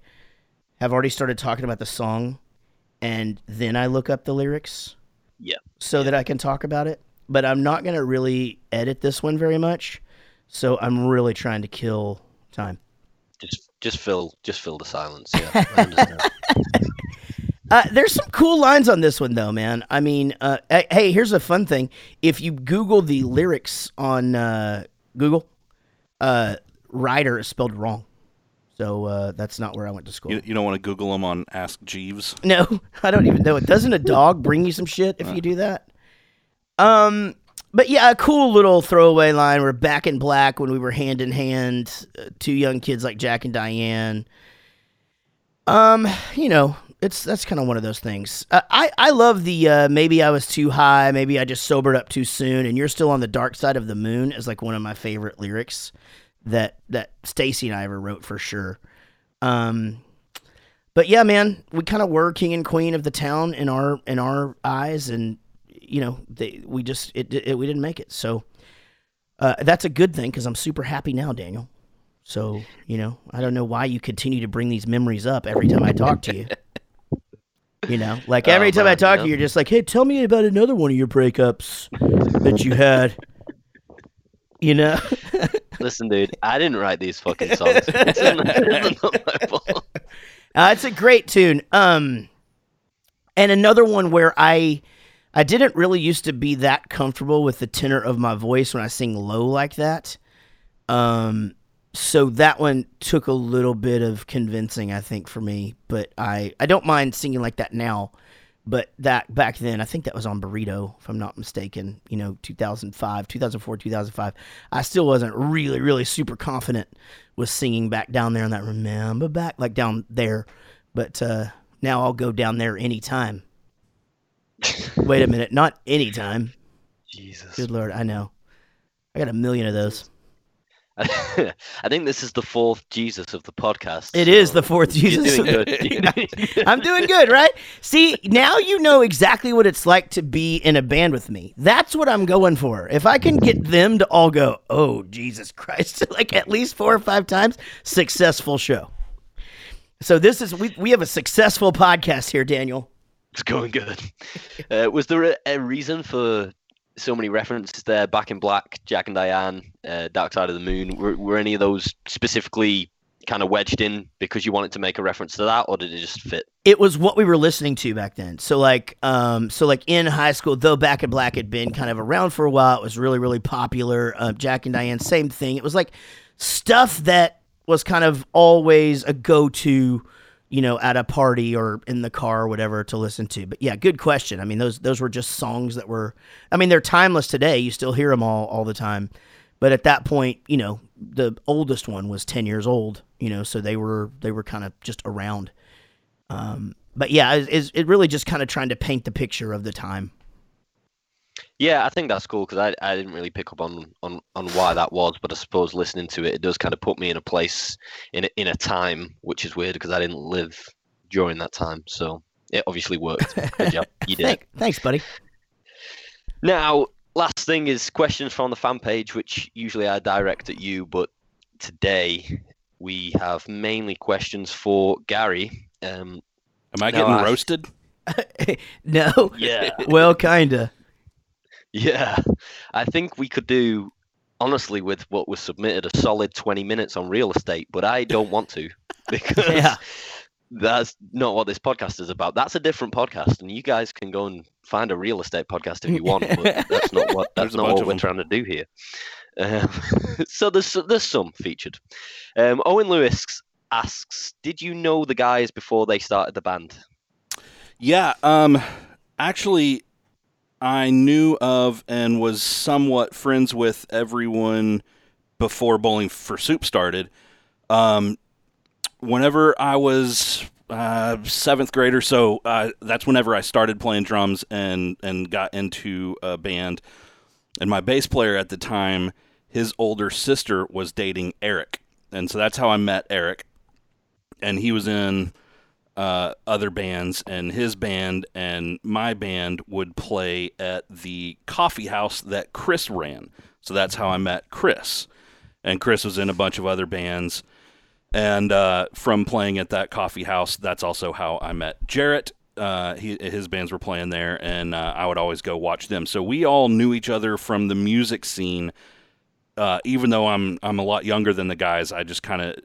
have already started talking about the song, and then I look up the lyrics Yeah. so that I can talk about it. But I'm not gonna really edit this one very much, so I'm really trying to kill time. Just just fill just fill the silence. Yeah. I [laughs] understand. Uh, there's some cool lines on this one, though, man. I mean, uh, hey, hey, here's a fun thing. If you Google the lyrics on uh, Google, uh, Rider is spelled wrong. So uh, that's not where I went to school. You, you don't want to Google them on Ask Jeeves. No, [laughs] I don't even know it. Doesn't a dog bring you some shit if you do that? Um, but yeah, a cool little throwaway line. We're back in black when we were hand in hand, uh, two young kids like Jack and Diane. Um, you know, it's that's kind of one of those things. Uh, I I love the uh, maybe I was too high, maybe I just sobered up too soon, and you're still on the dark side of the moon is like one of my favorite lyrics that that Stacy and I ever wrote for sure. Um, but yeah, man, we kind of were king and queen of the town in our in our eyes, and you know, they we just it, it we didn't make it. So uh, that's a good thing because I'm super happy now, Daniel. So you know, I don't know why you continue to bring these memories up every time I talk to you. [laughs] You know, like every Oh, time I talk yeah. to you, you're just like, "Hey, tell me about another one of your breakups that you had." You know, [laughs] Listen, dude, I didn't write these fucking songs. [laughs] It's not, it's not my fault. Uh, it's a great tune. Um, and another one where I, I didn't really used to be that comfortable with the tenor of my voice when I sing low like that. Um, so that one took a little bit of convincing, I think, for me. But I, I don't mind singing like that now. But that back then, I think that was on Burrito, if I'm not mistaken. You know, 2005, 2004, 2005. I still wasn't really, really super confident with singing back down there in that remember back, like down there. But uh, now I'll go down there anytime. Wait a minute, not anytime. Jesus. Good lord, I know. I got a million of those. [laughs] I think this is the fourth Jesus of the podcast. It is so the fourth Jesus. doing good. You're doing good. I'm doing good, right? See, now you know exactly what it's like to be in a band with me. That's what I'm going for. If I can get them to all go, oh, Jesus Christ, [laughs] like at least four or five times, successful show. So this is, we, we have a successful podcast here, Daniel. It's going good. Uh, was there a, a reason for so many references there? Back in Black, Jack and Diane, uh, Dark Side of the Moon. Were, were any of those specifically kind of wedged in because you wanted to make a reference to that, or did it just fit? it was what we were listening to back then. So like, um, so like in high school, though Back in Black had been kind of around for a while, it was really really popular. Uh, Jack and Diane, same thing. It was like stuff that was kind of always a go to, you know, at a party or in the car or whatever to listen to. But yeah, good question. I mean, those those were just songs that were. I mean, they're timeless today. You still hear them all all the time. But at that point, you know, the oldest one was ten years old. You know, so they were they were kind of just around. Um, but yeah, it, it really just kind of trying to paint the picture of the time. Yeah, I think that's cool because I, I didn't really pick up on, on on why that was, but I suppose listening to it, it does kind of put me in a place in a, in a time which is weird because I didn't live during that time, so it obviously worked. [laughs] Good job, you did. Thanks, buddy. Now, last thing is questions from the fan page, which usually I direct at you, but today we have mainly questions for Gary. Um, Am I getting I- roasted? [laughs] no, yeah, [laughs] well, kinda. Yeah. I think we could do, honestly, with what was submitted, a solid 20 minutes on real estate, but I don't want to [laughs] because Yeah. that's not what this podcast is about. That's a different podcast, and you guys can go and find a real estate podcast if you want, but [laughs] that's not what that's a not what we're them. trying to do here. Um, [laughs] so there's there's some featured. Um, Owen Lewis asks, "Did you know the guys before they started the band?" Yeah, um actually I knew of and was somewhat friends with everyone before Bowling for Soup started. Um whenever I was uh, seventh grade or so, uh, that's whenever I started playing drums and and got into a band. And my bass player at the time, his older sister was dating Eric, and so that's how I met Eric. And he was in uh, other bands, and his band and my band would play at the coffee house that Chris ran. So that's how I met Chris. And Chris was in a bunch of other bands. And uh, from playing at that coffee house, that's also how I met Jaret. Uh, he, his bands were playing there, and uh, I would always go watch them. So we all knew each other from the music scene. Uh, even though I'm I'm a lot younger than the guys, I just kind of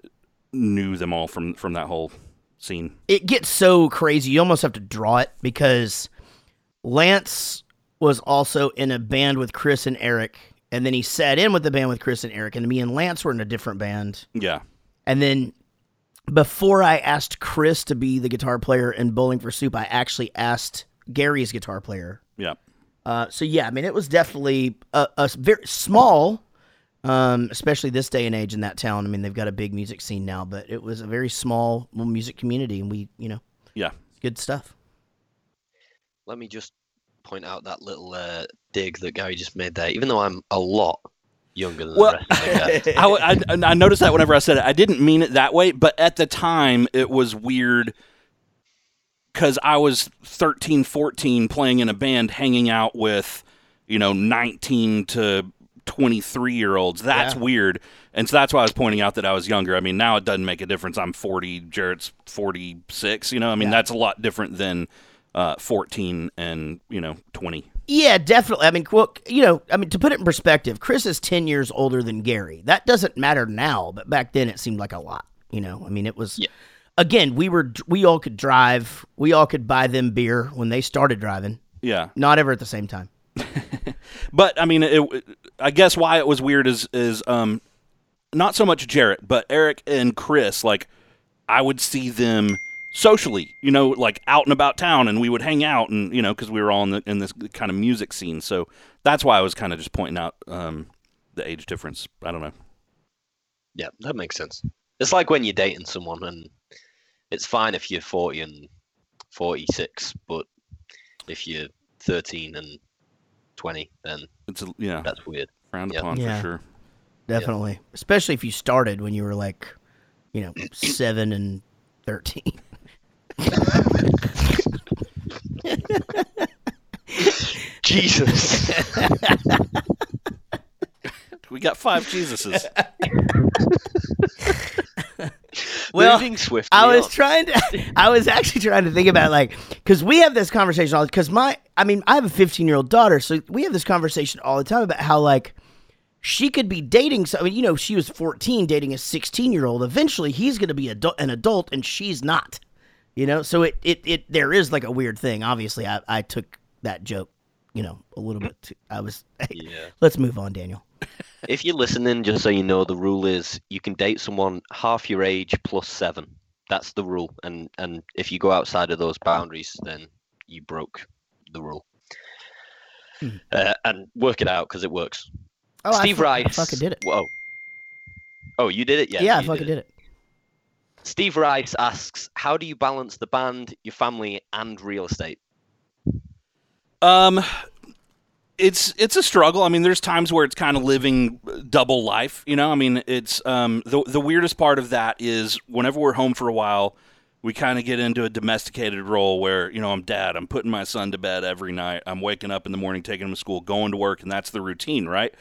knew them all from from that whole scene. it gets so crazy you almost have to draw it because Lance was also in a band with Chris and Eric, and then he sat in with the band with Chris and Eric, and me and Lance were in a different band. Yeah, And then before I asked Chris to be the guitar player in Bowling for Soup, I actually asked Gary's guitar player. yeah. Uh, so yeah, I mean, it was definitely a very small, um, especially this day and age in that town. I mean, they've got a big music scene now, but it was a very small music community, and we, you know, Yeah. good stuff. Let me just point out that little uh, dig that Gary just made there. Even though I'm a lot younger than Well, the rest of the. [laughs] I, I, I noticed that whenever I said it, I didn't mean it that way, but at the time it was weird because I was 13, 14 playing in a band, hanging out with, you know, 19 to 23 year olds. That's Yeah. weird. And so that's why I was pointing out that I was younger. I mean, now it doesn't make a difference. I'm 40, Jaret's 46. You know, I mean, Yeah. that's a lot different than uh, 14 and, you know, 20. Yeah, definitely. I mean, well, you know, I mean, to put it in perspective, Chris is ten years older than Gary. That doesn't matter now, but back then it seemed like a lot. You know, I mean, it was. Yeah. Again, we were we all could drive. We all could buy them beer when they started driving. Yeah. Not ever at the same time. [laughs] But I mean, it, I guess why it was weird is is um, not so much Jaret, but Eric and Chris. Like, I would see them socially, you know, like out and about town, and we would hang out, and you know, because we were all in the in this kind of music scene. So that's why I was kind of just pointing out um, the age difference. I don't know. Yeah, that makes sense. It's like when you're dating someone and it's fine if you're 40 and 46, but if you're 13 and 20, then It's a, yeah, that's weird. frowned yeah. upon Yeah. for sure. Definitely, especially if you started when you were like, you know, [clears throat] seven and thirteen. [laughs] Jesus. [laughs] We got five Jesuses. [laughs] Well, Moving swiftly. I was on. trying to. [laughs] I was actually trying to think about like because we have this conversation all because my. I mean, I have a 15 year old daughter, so we have this conversation all the time about how like she could be dating. So I mean, you know, she was 14 dating a 16 year old. Eventually, he's going to be adu- an adult, and she's not. You know, so it it it there is like a weird thing. Obviously, I I took that joke, you know, a little mm. bit. Too, I was. Yeah. Let's move on, Daniel. If you're listening, just so you know, the rule is you can date someone half your age plus seven. That's the rule. And and if you go outside of those boundaries, then you broke the rule. Hmm. Uh, and work it out because it works. Oh, Steve I, Rice. I fucking did it. Whoa. Oh, you did it? Yeah. Yeah, I you fucking did it. Steve Rice asks, "How do you balance the band, your family, and real estate?" Um, it's it's a struggle. I mean, there's times where it's kind of living double life. You know, I mean, it's um the the weirdest part of that is whenever we're home for a while, we kind of get into a domesticated role where you know I'm dad. I'm putting my son to bed every night. I'm waking up in the morning, taking him to school, going to work, and that's the routine, right?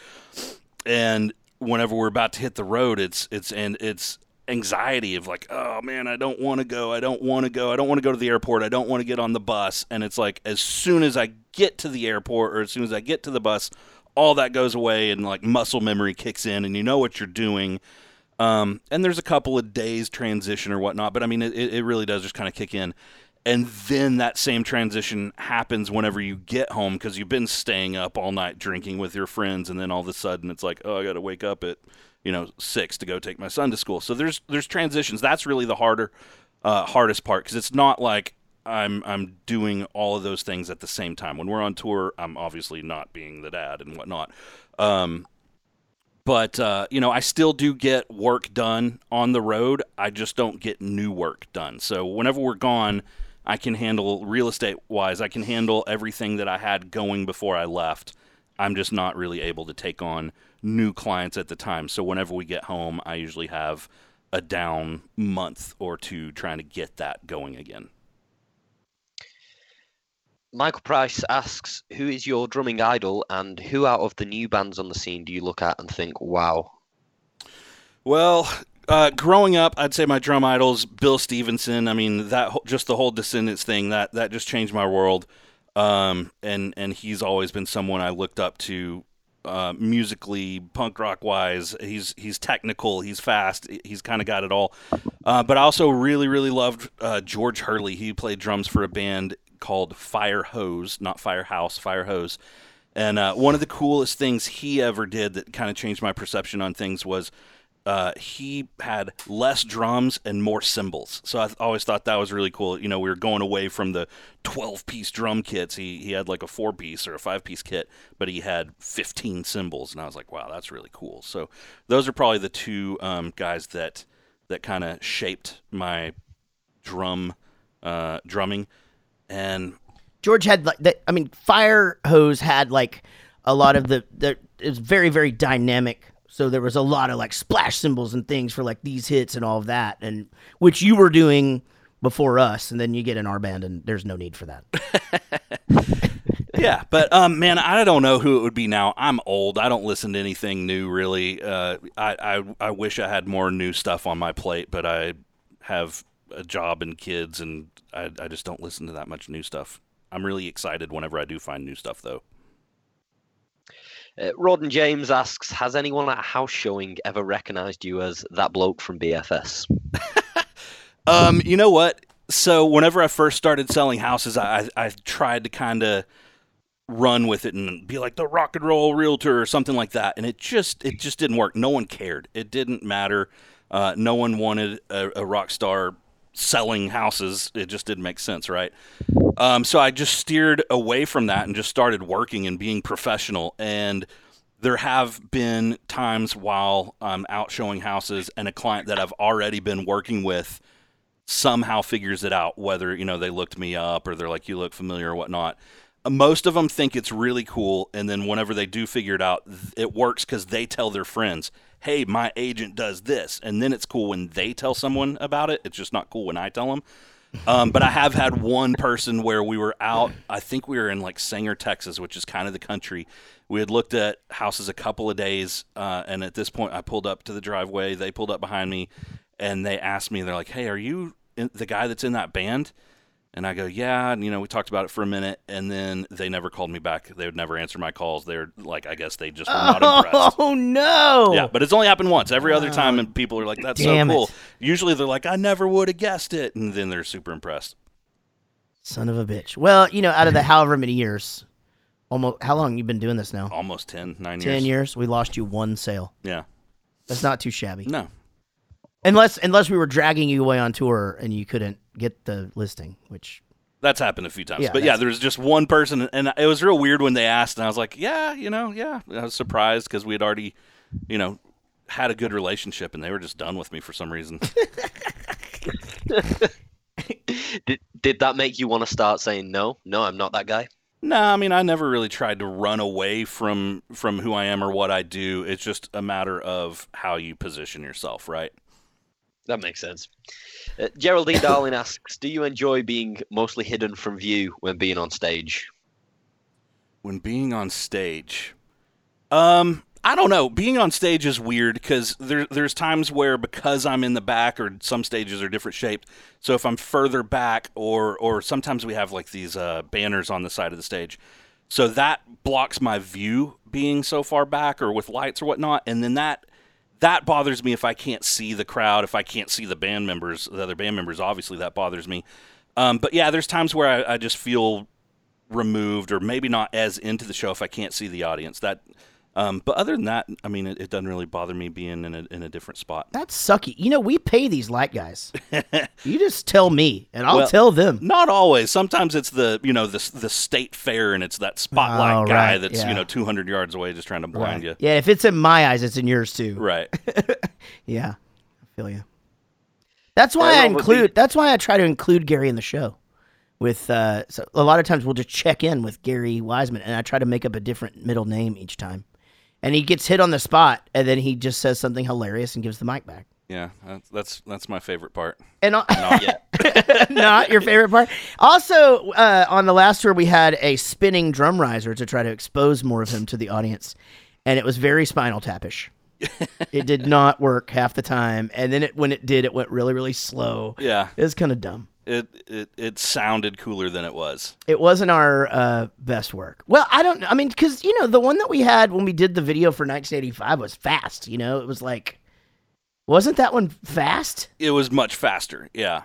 And whenever we're about to hit the road, it's it's and it's anxiety of like, oh man, I don't want to go. I don't want to go. I don't want to go to the airport. I don't want to get on the bus. And it's like as soon as I get to the airport or as soon as I get to the bus, all that goes away and like muscle memory kicks in and you know what you're doing. Um, and there's a couple of days transition or whatnot, but I mean, it, it really does just kind of kick in. And then that same transition happens whenever you get home because you've been staying up all night drinking with your friends, and then all of a sudden it's like, oh, I got to wake up at you know six to go take my son to school. So there's there's transitions. That's really the harder uh, hardest part because it's not like I'm I'm doing all of those things at the same time. When we're on tour, I'm obviously not being the dad and whatnot. Um, but uh, you know, I still do get work done on the road. I just don't get new work done. So whenever we're gone, I can handle real estate wise. I can handle everything that I had going before I left. I'm just not really able to take on new clients at the time. So whenever we get home, I usually have a down month or two trying to get that going again. Michael Price asks, "Who is your drumming idol, and who out of the new bands on the scene do you look at and think, wow?" Well, uh, growing up, I'd say my drum idols, Bill Stevenson. I mean, that just the whole Descendents thing that that just changed my world. Um, and and he's always been someone I looked up to, uh, musically, punk rock wise. He's he's technical, he's fast, he's kind of got it all. Uh, but I also really really loved uh, George Hurley. He played drums for a band called Fire Hose, not Firehouse, Fire Hose. And uh, one of the coolest things he ever did that kind of changed my perception on things was uh, he had less drums and more cymbals. So I th- always thought that was really cool. You know, we were going away from the 12 piece drum kits. He, he had like a four piece or a five piece kit, but he had 15 cymbals. And I was like, wow, that's really cool. So those are probably the two um, guys that, that kind of shaped my drum, uh, drumming. And George had like that. I mean, Fire Hose had like a lot of the. the it was very very dynamic. So there was a lot of like splash symbols and things for like these hits and all of that, and which you were doing before us, and then you get in our band, and there's no need for that. [laughs] yeah, but um, man, I don't know who it would be now. I'm old. I don't listen to anything new really. Uh, I, I I wish I had more new stuff on my plate, but I have a job and kids, and I I just don't listen to that much new stuff. I'm really excited whenever I do find new stuff, though. Uh, Rodden James asks, "Has anyone at a house showing ever recognised you as that bloke from BFS?" [laughs] Um, you know what? So whenever I first started selling houses, I I, I tried to kind of run with it and be like the rock and roll realtor or something like that, and it just it just didn't work. No one cared. It didn't matter. Uh, no one wanted a, a rock star selling houses. It just didn't make sense, right? Um, so I just steered away from that and just started working and being professional. And there have been times while I'm out showing houses and a client that I've already been working with somehow figures it out, whether, you know, they looked me up or they're like, you look familiar or whatnot. Most of them think it's really cool. And then whenever they do figure it out, it works because they tell their friends, hey, my agent does this. And then it's cool when they tell someone about it. It's just not cool when I tell them. Um, but I have had [laughs] one person where we were out. I think we were in like Sanger, Texas, which is kind of the country. We had looked at houses a couple of days, uh, and at this point, I pulled up to the driveway. They pulled up behind me, and they asked me, "They're like, hey, are you the guy that's in that band?" And I go, "Yeah." And you know, we talked about it for a minute, and then they never called me back. They would never answer my calls. They're like, I guess they just were not oh, impressed. Oh [laughs] no! Yeah, but it's only happened once. Every other time, and people are like, "That's so Damn it. cool." Usually, they're like, "I never would have guessed it," and then they're super impressed. Son of a bitch. Well, you know, out of the [laughs] however many years, almost how long you been doing this now? Almost 10, 9 years. Ten years. We lost you one sale. Yeah. That's not too shabby. No. Unless unless we were dragging you away on tour and you couldn't get the listing, which That's happened a few times. Yeah, but yeah, that's- there was just one person, and it was real weird when they asked, and I was like, yeah, you know, yeah. I was surprised because we had already, you know, had a good relationship, and they were just done with me for some reason. [laughs] Did, did that make you want to start saying no? No, I'm not that guy. no, I mean, I never really tried to run away from from who I am or what I do. It's just a matter of how you position yourself, right? That makes sense. Uh, Geraldine [laughs] Darling asks, "Do you enjoy being mostly hidden from view when being on stage?" when being on stage um i don't know being on stage is weird because there, there's times where because i'm in the back or some stages are different shaped so if i'm further back or or sometimes we have like these uh, banners on the side of the stage so that blocks my view being so far back or with lights or whatnot and then that that bothers me if i can't see the crowd if i can't see the band members the other band members obviously that bothers me um, but yeah there's times where I, I just feel removed or maybe not as into the show if I can't see the audience. That, um, but other than that, I mean, it, it doesn't really bother me being in a, in a different spot. That's sucky. You know, we pay these light guys. [laughs] you just tell me, and I'll Well, tell them. Not always. Sometimes it's the you know the the state fair and it's that spotlight Oh, guy right, that's yeah. you know 200 yards away just trying to blind you. Yeah, if it's in my eyes, it's in yours too. Right. [laughs] Yeah, I feel you. That's why Yeah, I no, but include. That's why I try to include Gary in the show. With uh, so a lot of times we'll just check in with Gary Wiseman, and I try to make up a different middle name each time. And he gets hit on the spot, and then he just says something hilarious and gives the mic back. Yeah. That's that's, that's my favorite part. And uh, Not yet. [laughs] not your favorite part. Also, uh, on the last tour, we had a spinning drum riser to try to expose more of him to the audience, and it was very spinal tapish. [laughs] it did not work half the time, and then it, when it did, it went really, really slow. Yeah. It was kind of dumb. It it it sounded cooler than it was. It wasn't our uh, best work. Well, I don't. I mean, because you know, the one that we had when we did the video for 1985 was fast. You know, it was like, wasn't that one fast? It was much faster. Yeah.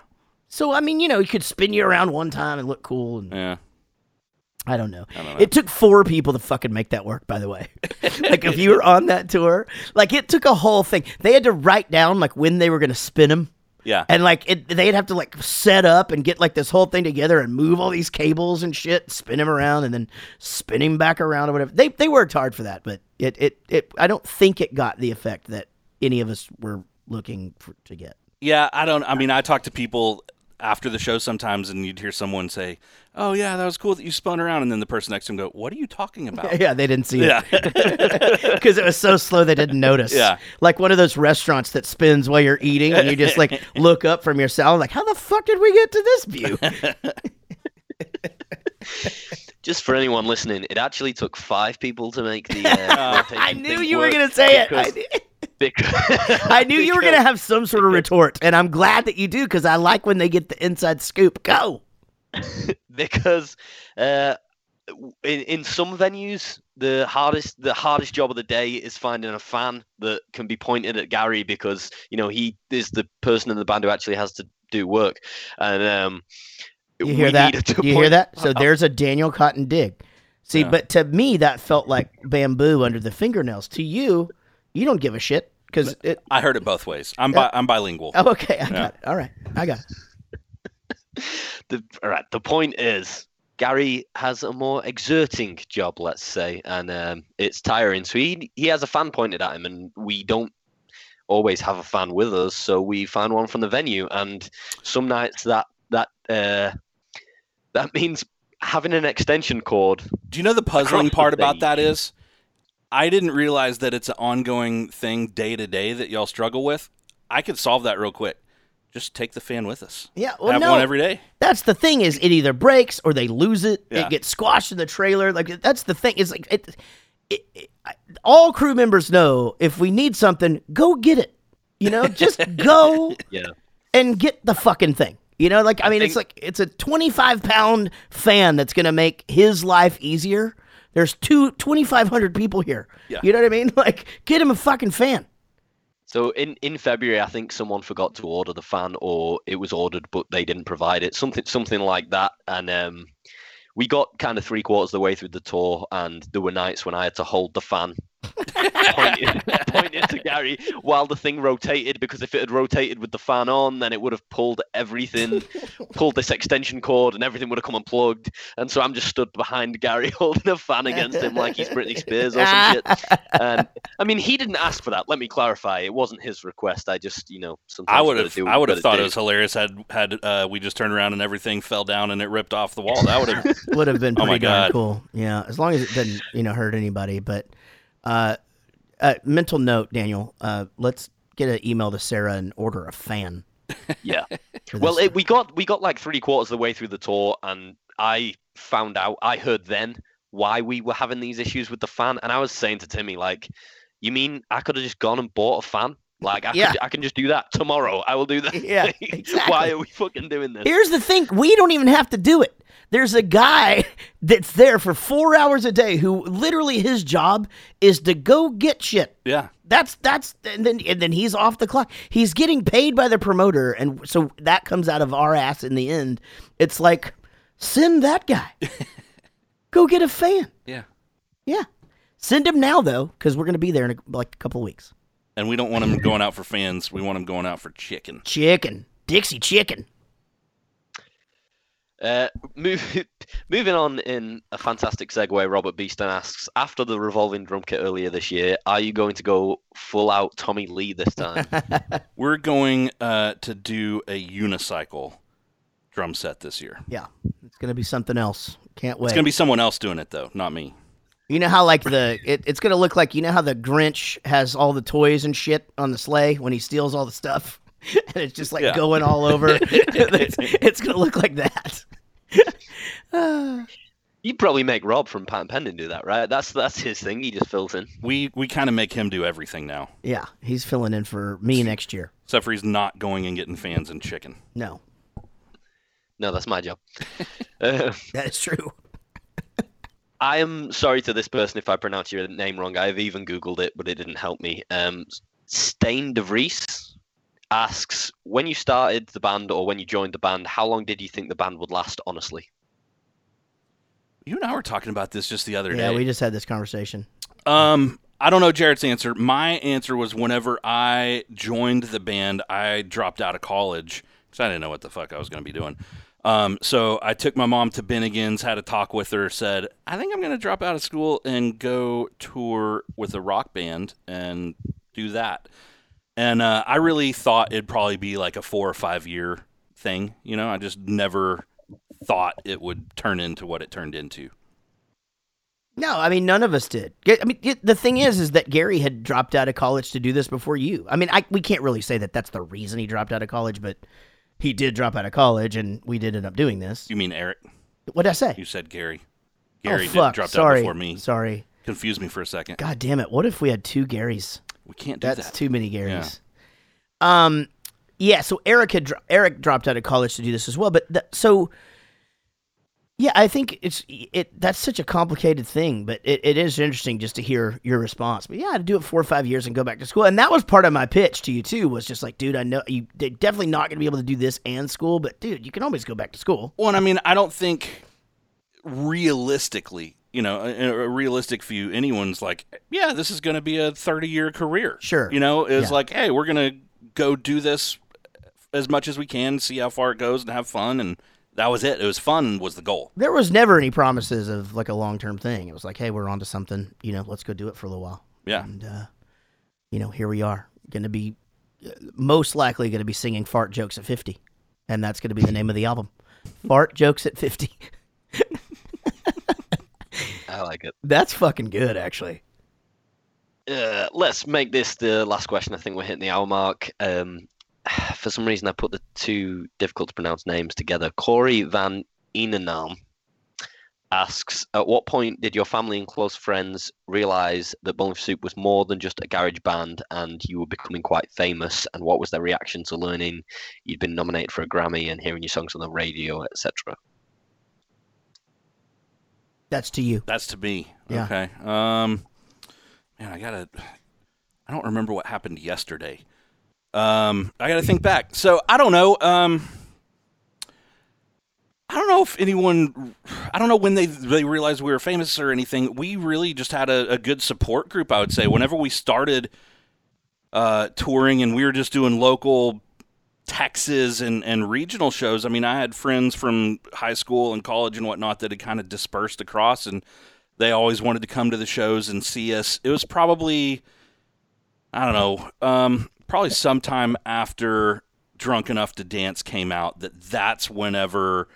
So I mean, you know, he could spin you around one time and look cool, and Yeah. I don't know. I don't know. It took four people to fucking make that work, by the way. [laughs] like if you were on that tour, like it took a whole thing. They had to write down like when they were gonna spin him. Yeah. And like it, they'd have to like set up and get like this whole thing together and move all these cables and shit, spin him around and then spin him back around or whatever. They they worked hard for that, but it it, it I don't think it got the effect that any of us were looking for, to get. Yeah, I don't. I mean, I talk to people after the show sometimes, and you'd hear someone say, "Oh yeah, that was cool that you spun around," and then the person next to him go, "What are you talking about?" [laughs] Yeah, they didn't see yeah, [laughs] it because it was so slow they didn't notice. Yeah. like one of those restaurants that spins while you're eating, and you just like [laughs] look up from your salad, like, how the fuck did we get to this view? Just for anyone listening, it actually took five people to make the. Uh, I knew thing you were gonna say it. I, because- knew- because- I knew you were gonna have some sort of retort, and I'm glad that you do because I like when they get the inside scoop. Go. [laughs] because uh, in in some venues the hardest the hardest job of the day is finding a fan that can be pointed at Gary because you know he is the person in the band who actually has to do work and um You hear that? You hear that? So there's a Daniel Cotton dig. See, Yeah. but to me that felt like bamboo under the fingernails. To you, you don't give a shit because it. I heard it both ways. I'm bi- I'm bilingual. Oh, okay, I got it. All right, I got it. [laughs] the all right the point is Gary has a more exerting job, let's say, and um, it's tiring. So he he has a fan pointed at him, and we don't always have a fan with us, so we find one from the venue. And some nights that that uh, that means having an extension cord. Do you know the puzzling Across the part about that is? I didn't realize that it's an ongoing thing day to day that y'all struggle with. I could solve that real quick. Just take the fan with us. Yeah, well, Have no, one every day. that's the thing is it either breaks or they lose it. Yeah. It gets squashed in the trailer. Like that's the thing. It's like it, it, it, I- all crew members know if we need something, go get it. You know, just [laughs] go Yeah. and get the fucking thing. You know, like I mean, it's think- like it's a 25 pound fan that's gonna make his life easier. There's two 2,500 people here. Yeah. You know what I mean? [laughs] Like, get him a fucking fan. So in, in February, I think someone forgot to order the fan, or it was ordered but they didn't provide it. Something something like that. And um, we got kind of three quarters of the way through the tour, and there were nights when I had to hold the fan pointed, [laughs] pointed to Gary while the thing rotated because if it had rotated with the fan on, then it would have pulled everything, [laughs] pulled this extension cord, and everything would have come unplugged. And so I'm just stood behind Gary [laughs] holding a fan against him like he's Britney Spears or some shit. And I mean, he didn't ask for that. Let me clarify. It wasn't his request. I just, you know, sometimes I would have do I would have thought do. it was hilarious had had uh, we just turned around and everything fell down and it ripped off the wall. That would have Would have been Oh my pretty darn God. cool. Yeah, as long as it didn't, you know, hurt anybody. But uh, uh, mental note, Daniel. Uh, let's get an email to Sarah and order a fan. [laughs] Yeah. Well, it, we got we got like three quarters of the way through the tour, and I found out. I heard then why we were having these issues with the fan, and I was saying to Timmy, like, "You mean I could have just gone and bought a fan? Like, I Yeah. could, I can just do that tomorrow. I will do that. [laughs] Yeah, [laughs] exactly. Why are we fucking doing this? Here's the thing: we don't even have to do it. There's a guy [laughs] that's there for four hours a day who literally his job is to go get shit. yeah. That's that's and then and then he's off the clock. He's getting paid by the promoter, and so that comes out of our ass in the end. It's like send that guy, go get a fan. Yeah. Yeah, send him now though, because we're gonna be there in a, like a couple of weeks. And we don't want them going out for fans. We want them going out for chicken. Chicken, Dixie chicken. Uh, move, [laughs] moving on in a fantastic segue, Robert Beeston asks, after the revolving drum kit earlier this year, are you going to go full out Tommy Lee this time? [laughs] We're going uh, to do a unicycle drum set this year. Yeah, it's gonna be something else. Can't wait. It's gonna be someone else doing it though, not me. You know how like the it, it's gonna look like you know how the Grinch has all the toys and shit on the sleigh when he steals all the stuff, [laughs] and it's just like Yeah. going all over. [laughs] it's, it's gonna look like that. [laughs] You'd probably make Rob from Pat and do that, right? That's that's his thing. He just fills in. We we kind of make him do everything now, Yeah, he's filling in for me next year. except for he's not going and getting fans and chicken. No, No, that's my job. uh, that is true. I am sorry to this person if I pronounce your name wrong. I've even Googled it, but it didn't help me. Um, Stain de Vries asks, when you started the band or when you joined the band, how long did you think the band would last, honestly? You and I were talking about this just the other Yeah, day. Yeah, we just had this conversation. Um, I don't know Jaret's answer. My answer was whenever I joined the band, I dropped out of college because I didn't know what the fuck I was going to be doing. Um, so I took my mom to Bennigan's, had a talk with her, said, I think I'm going to drop out of school and go tour with a rock band and do that. And uh, I really thought it'd probably be like a four or five year thing. You know, I just never thought it would turn into what it turned into. No, I mean none of us did. I mean the thing is, is that Gary had dropped out of college to do this before you. I mean, I we can't really say that that's the reason he dropped out of college, but he did drop out of college, and we did end up doing this. You mean Eric? What did I say? You said Gary. Gary oh fuck! did dropped Sorry, out before me. Sorry. Confused me for a second. God damn it! What if we had two Garys? We can't do That's that. That's too many Garys. Um, yeah. So Eric had dro- Eric dropped out of college to do this as well, but th- so yeah, I think it's it. That's such a complicated thing, but it, it is interesting just to hear your response. But yeah, to do it four or five years and go back to school, and that was part of my pitch to you too. Was just like, dude, I know you definitely not going to be able to do this and school, but dude, you can always go back to school. Well, and I mean, I don't think realistically, you know, a, a realistic view, anyone's like, yeah, this is going to be a 30 year career. Sure. You know, it's Yeah. like, hey, we're going to go do this as much as we can, see how far it goes, and have fun. And that was it. It was fun, was the goal. There was never any promises of like a long term thing. It was like, hey, we're on to something. You know, let's go do it for a little while. Yeah. and uh, you know here we are going to be uh, most likely going to be singing fart jokes at 50 and that's going to be the name of the album fart jokes at 50 [laughs] I like it. that's fucking good actually Uh, let's make this the last question. I think we're hitting the hour mark. Um, [sighs] for some reason, I put the two difficult to pronounce names together. Corey Van Enenam asks, at what point did your family and close friends realize that Bowling for Soup was more than just a garage band and you were becoming quite famous? And what was their reaction to learning you'd been nominated for a Grammy and hearing your songs on the radio, etc.? that's to you That's to me. Yeah. Okay. Um, man, I gotta. I don't remember what happened yesterday. Um, I gotta think back. So I don't know. Um, I don't know if anyone. I don't know when they they realized we were famous or anything. We really just had a, a good support group. I would say whenever we started uh, touring and we were just doing local Texas and, and regional shows. I mean, I had friends from high school and college and whatnot that had kind of dispersed across, and they always wanted to come to the shows and see us. It was probably, I don't know, um, probably sometime after Drunk Enough to Dance came out that that's whenever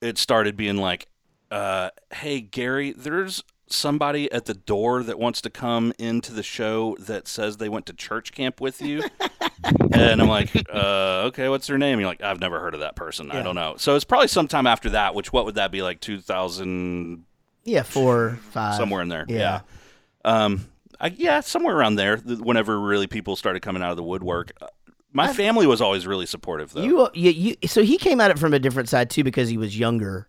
it started being like, uh, hey, Gary, there's somebody at the door that wants to come into the show that says they went to church camp with you. [laughs] and I'm like, uh, okay, what's their name? You're like, I've never heard of that person. I don't know. So it's probably sometime after that, which what would that be like 2000 Yeah, four, five, somewhere in there. yeah. Um, I, yeah, somewhere around there. Whenever really people started coming out of the woodwork, Uh, my family was always really supportive though. You, you, you, so he came at it from a different side too because he was younger,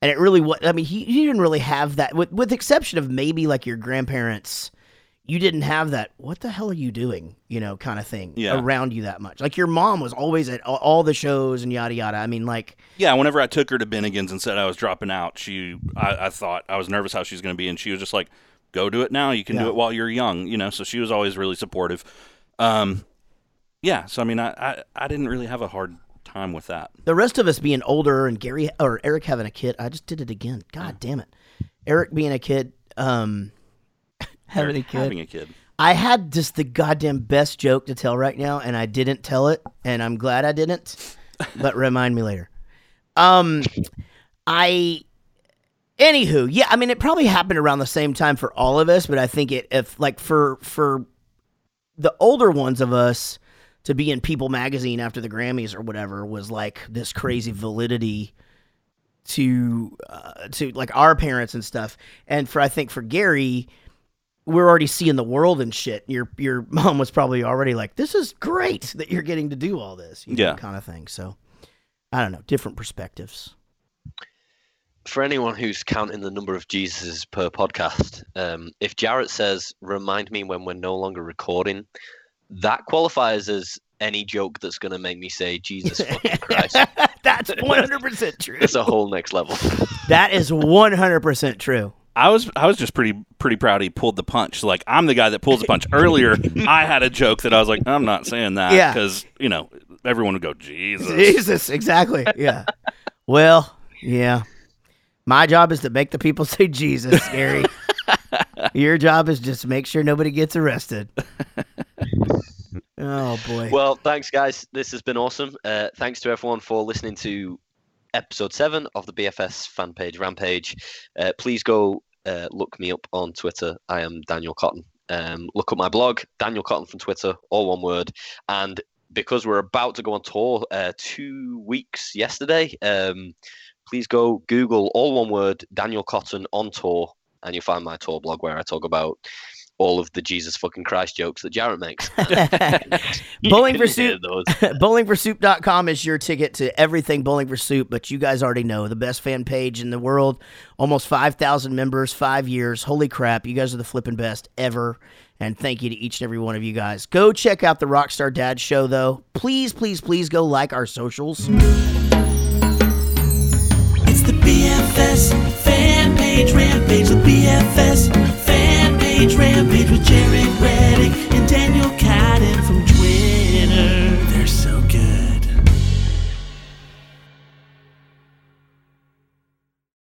and it really was. I mean, he, he didn't really have that, with with exception of maybe like your grandparents. You didn't have that. What the hell are you doing? You know, kind of thing Yeah. around you that much. Like your mom was always at all, all the shows and yada yada. I mean, like yeah, whenever I took her to Bennigan's and said I was dropping out, she, I, I thought I was nervous how she was going to be, and she was just like, "Go do it now. You can Yeah. do it while you're young." You know, so she was always really supportive. Um, yeah, so I mean, I, I, I didn't really have a hard time with that. the rest of us being older and Gary or Eric having a kid. I just did it again. God damn it, Eric being a kid. Um, [laughs] having a kid. Having a kid. I had just the goddamn best joke to tell right now, and I didn't tell it, and I'm glad I didn't. But [laughs] remind me later. Um, I, anywho, yeah, I mean, it probably happened around the same time for all of us, but I think it, if like for for the older ones of us to be in People Magazine after the Grammys or whatever was like this crazy validity to uh, to like our parents and stuff, and for I think for Gary we're already seeing the world and shit. Your your [laughs] mom was probably already like, "This is great that you're getting to do all this," you know, Yeah. kind of thing. So, I don't know, different perspectives. For anyone who's counting the number of Jesuses per podcast, um, if Jaret says, remind me when we're no longer recording, that qualifies as any joke that's going to make me say, Jesus [laughs] fucking Christ. [laughs] That's 100 percent true. It's a whole next level. [laughs] That is 100 percent true. I was I was just pretty pretty proud he pulled the punch. Like I'm the guy that pulls the punch. Earlier, I had a joke that I was like, I'm not saying that Yeah. because you know everyone would go, Jesus. Jesus, exactly. Yeah. well, yeah. My job is to make the people [laughs] say Jesus, Gary. [laughs] Your job is just make sure nobody gets arrested. Oh boy. Well, thanks, guys. This has been awesome. Uh, thanks to everyone for listening to episode seven of the BFS fan page Rampage. Uh, please go uh, look me up on Twitter. I am Daniel Cotton. Um, look up my blog, Daniel Cotton from Twitter, all one word. And because we're about to go on tour uh, two weeks yesterday, um, please go Google all one word Daniel Cotton on tour, and you'll find my tour blog where I talk about all of the Jesus fucking Christ jokes that Jaret makes. [laughs] [laughs] Bowling for Soup. [laughs] bowlingforsoup.com is your ticket to everything Bowling for Soup, but you guys already know the best fan page in the world. Almost 5,000 members, five years. Holy crap. You guys are the flipping best ever. And thank you to each and every one of you guys. Go check out the Rockstar Dad show, though. Please, please, please go like our socials. BFS fan page rampage. The BFS fan page rampage with Jaret Reddick and Daniel Cadden from Twitter.